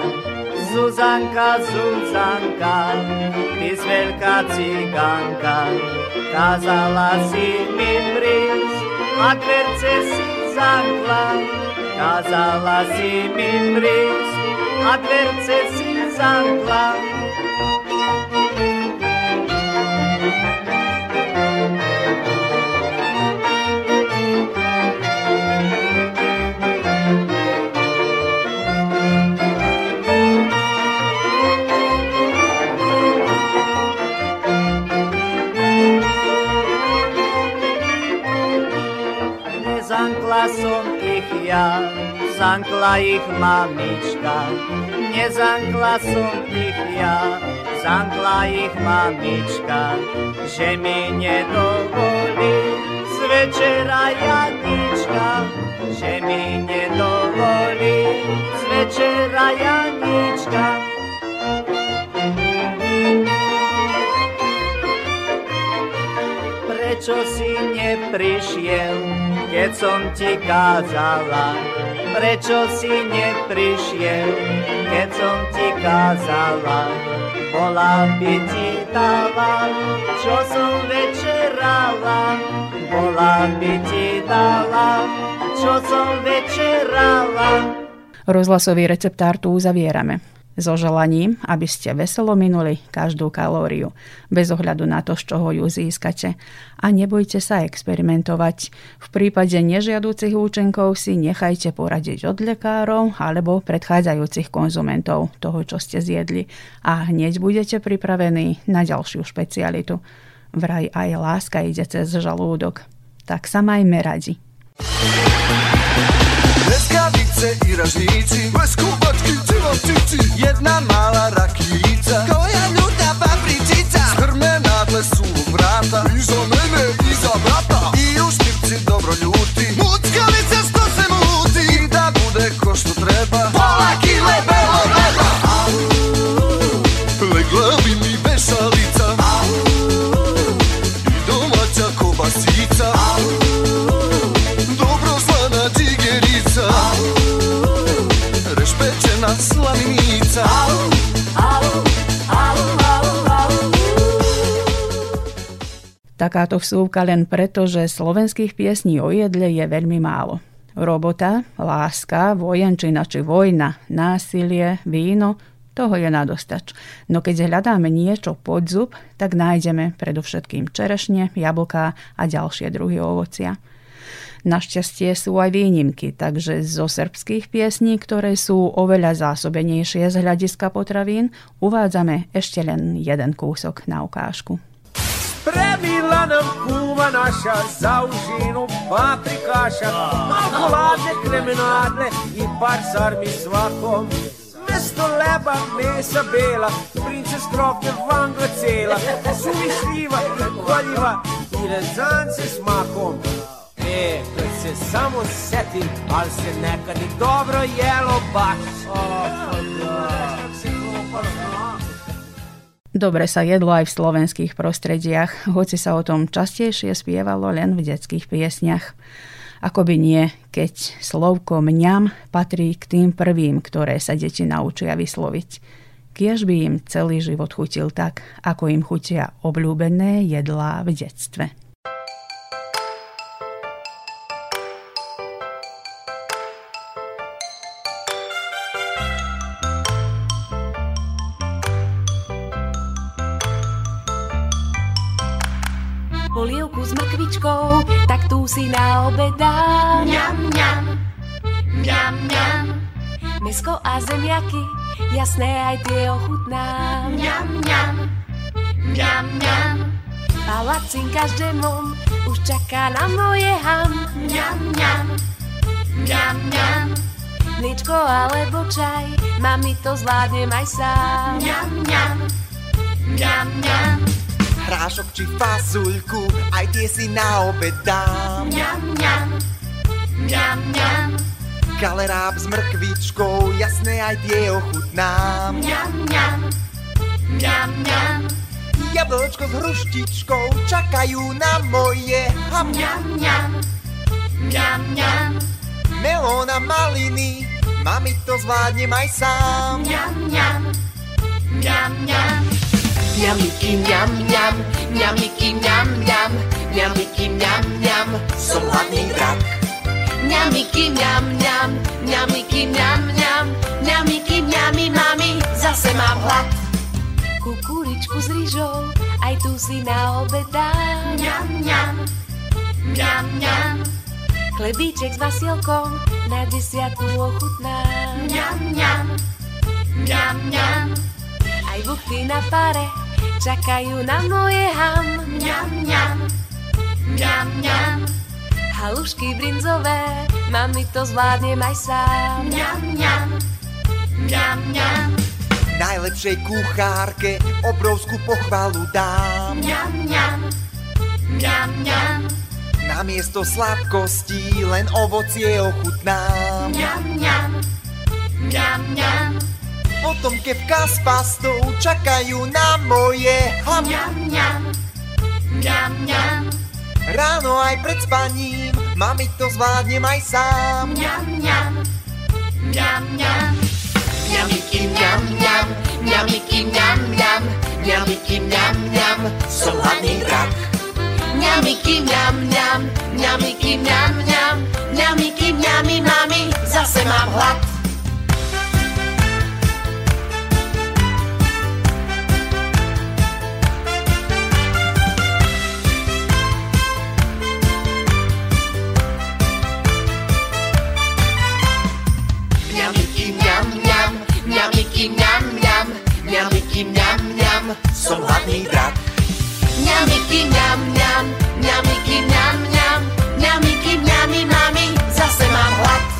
Zuzanka, Zuzanka, ty z veľká ciganka. Kázala si mi prísť a dverce si zankla. Kázala si mi prísť a dverce si zankla. Som ich ja, zankla ich mamička. Nezankla som ich ja, zankla ich mamička. Že mi nedovolí z večera Janička. Že mi nedovolí z večera Janička. Prečo si neprišiel, keď som ti kázala? Prečo si neprišiel, keď som ti kázala? Bola by ti dala, čo som večerala. Bola by ti dala, čo som večerala. Rozhlasový receptár tu uzavierame. So želaním, aby ste veselo minuli každú kalóriu, bez ohľadu na to, z čoho ju získate. A nebojte sa experimentovať. V prípade nežiaducich účinkov si nechajte poradiť od lekárov alebo predchádzajúcich konzumentov toho, čo ste zjedli. A hneď budete pripravení na ďalšiu špecialitu. Vraj aj láska ide cez žalúdok. Tak sa majme radi. Bleskavice i ražnici Bez kubačky, civovčici Jedna mala rakijica. Koja ljuta papricica. Strme nadle su u vrata. I mene, i za brata. I u špipci dobro ljuti. Muckalice što se muti. I da bude ko što treba. Pola Takáto vsúvka len preto, že slovenských piesní o jedle je veľmi málo. Robota, láska, vojenčina či vojna, násilie, víno, toho je nadostač. No keď hľadáme niečo pod zub, tak nájdeme predovšetkým čerešne, jablká a ďalšie druhy ovocia. Našťastie sú aj výnimky, takže zo srbských piesní, ktoré sú oveľa zásobenejšie z hľadiska potravín, uvádzame ešte len jeden kúsok na ukážku. Premila nam kuma naša za užinu paprikaša Malo hladne kremenadle i par sarmi svakom Mesto leba, mesa bela, princes kroke vangle cela, suvišljiva i koljiva i rezance s makom. E, kad se samo setim, ali se nekad i dobro jelo baš. Dobre sa jedlo aj v slovenských prostrediach, hoci sa o tom častejšie spievalo len v detských piesniach. Ako by nie, keď slovko mňam patrí k tým prvým, ktoré sa deti naučia vysloviť. Kiež by im celý život chutil tak, ako im chutia obľúbené jedlá v detstve. Polievku s mrkvičkou, tak tu si na obed dám. Mňam, mňam, mňam, mňam. Mesko a zemiaky, jasné aj tie ochutnám. Mňam, mňam, mňam, mňam. Palacín každému už čaká na moje ham. Mňam, mňam, mňam, mňam. Mliečko alebo čaj, mami to zvládnem aj sám. Mňam, mňam, mňam, mňam hrášok či fasulku, aj tie si na obed dám. Mňam, mňam, mňam, mňam. Kaleráb s mrkvičkou, jasné aj tie ochutnám. Mňam, mňam, mňam, mňam. Jablčko s hruštičkou čakajú na moje ham. Mňam, mňam, mňam, mňam. Melóna maliny, mami to zvládnem aj sám. Mňam, mňam, mňam, mňam. Mňamiky, mňam, mňam, mňamiky, mňam, mňam, mňamiky, mňam, mňam, som hladný drak. Mňamiky, mňam, mňam, mňamiky, mňam, mňam, mňamiky, mňami, mami, zase mám hlad. Kukuričku s rýžou, aj tu si na obed dám. Mňam, mňam, mňam, mňam. Chlebíček s vasilkom, na desiatu ochutnám. Mňam, mňam, mňam, mňam. Aj buchty na pare, čakajú na moje ham. Mňam, mňam, mňam, mňam. Halušky brinzové, mami to zvládnem aj sám. Mňam, mňam, mňam, mňam. Najlepšej kuchárke obrovskú pochvalu dám. Mňam, mňam, mňam, mňam. Namiesto sladkostí len ovocie ochutnám. Mňam, mňam, mňam, mňam. Potom kevka s pastou čakajú na moje ham. Mňam, mňam, mňam, mňam. Ráno aj pred spaním, mami to zvládnem aj sám. Mňam, mňam, mňam, mňam. Mňamiky, mňam, mňam, mňamiky, mňam, mňam, mňamiky, mňam, mňam, som hladný drak. Mňamiky, mňam, mňam, mňamiky, mňam, mňam, mňamiky, mňami, mami, zase mám hlad. Mňamiky, mňam, mňam, mňamiky, mňam, mňam, som hladný drak. Mňamiky, mňam, mňam, mňamiky, mňam, mňam, mňamiky, mňami, mami, zase mám hlad.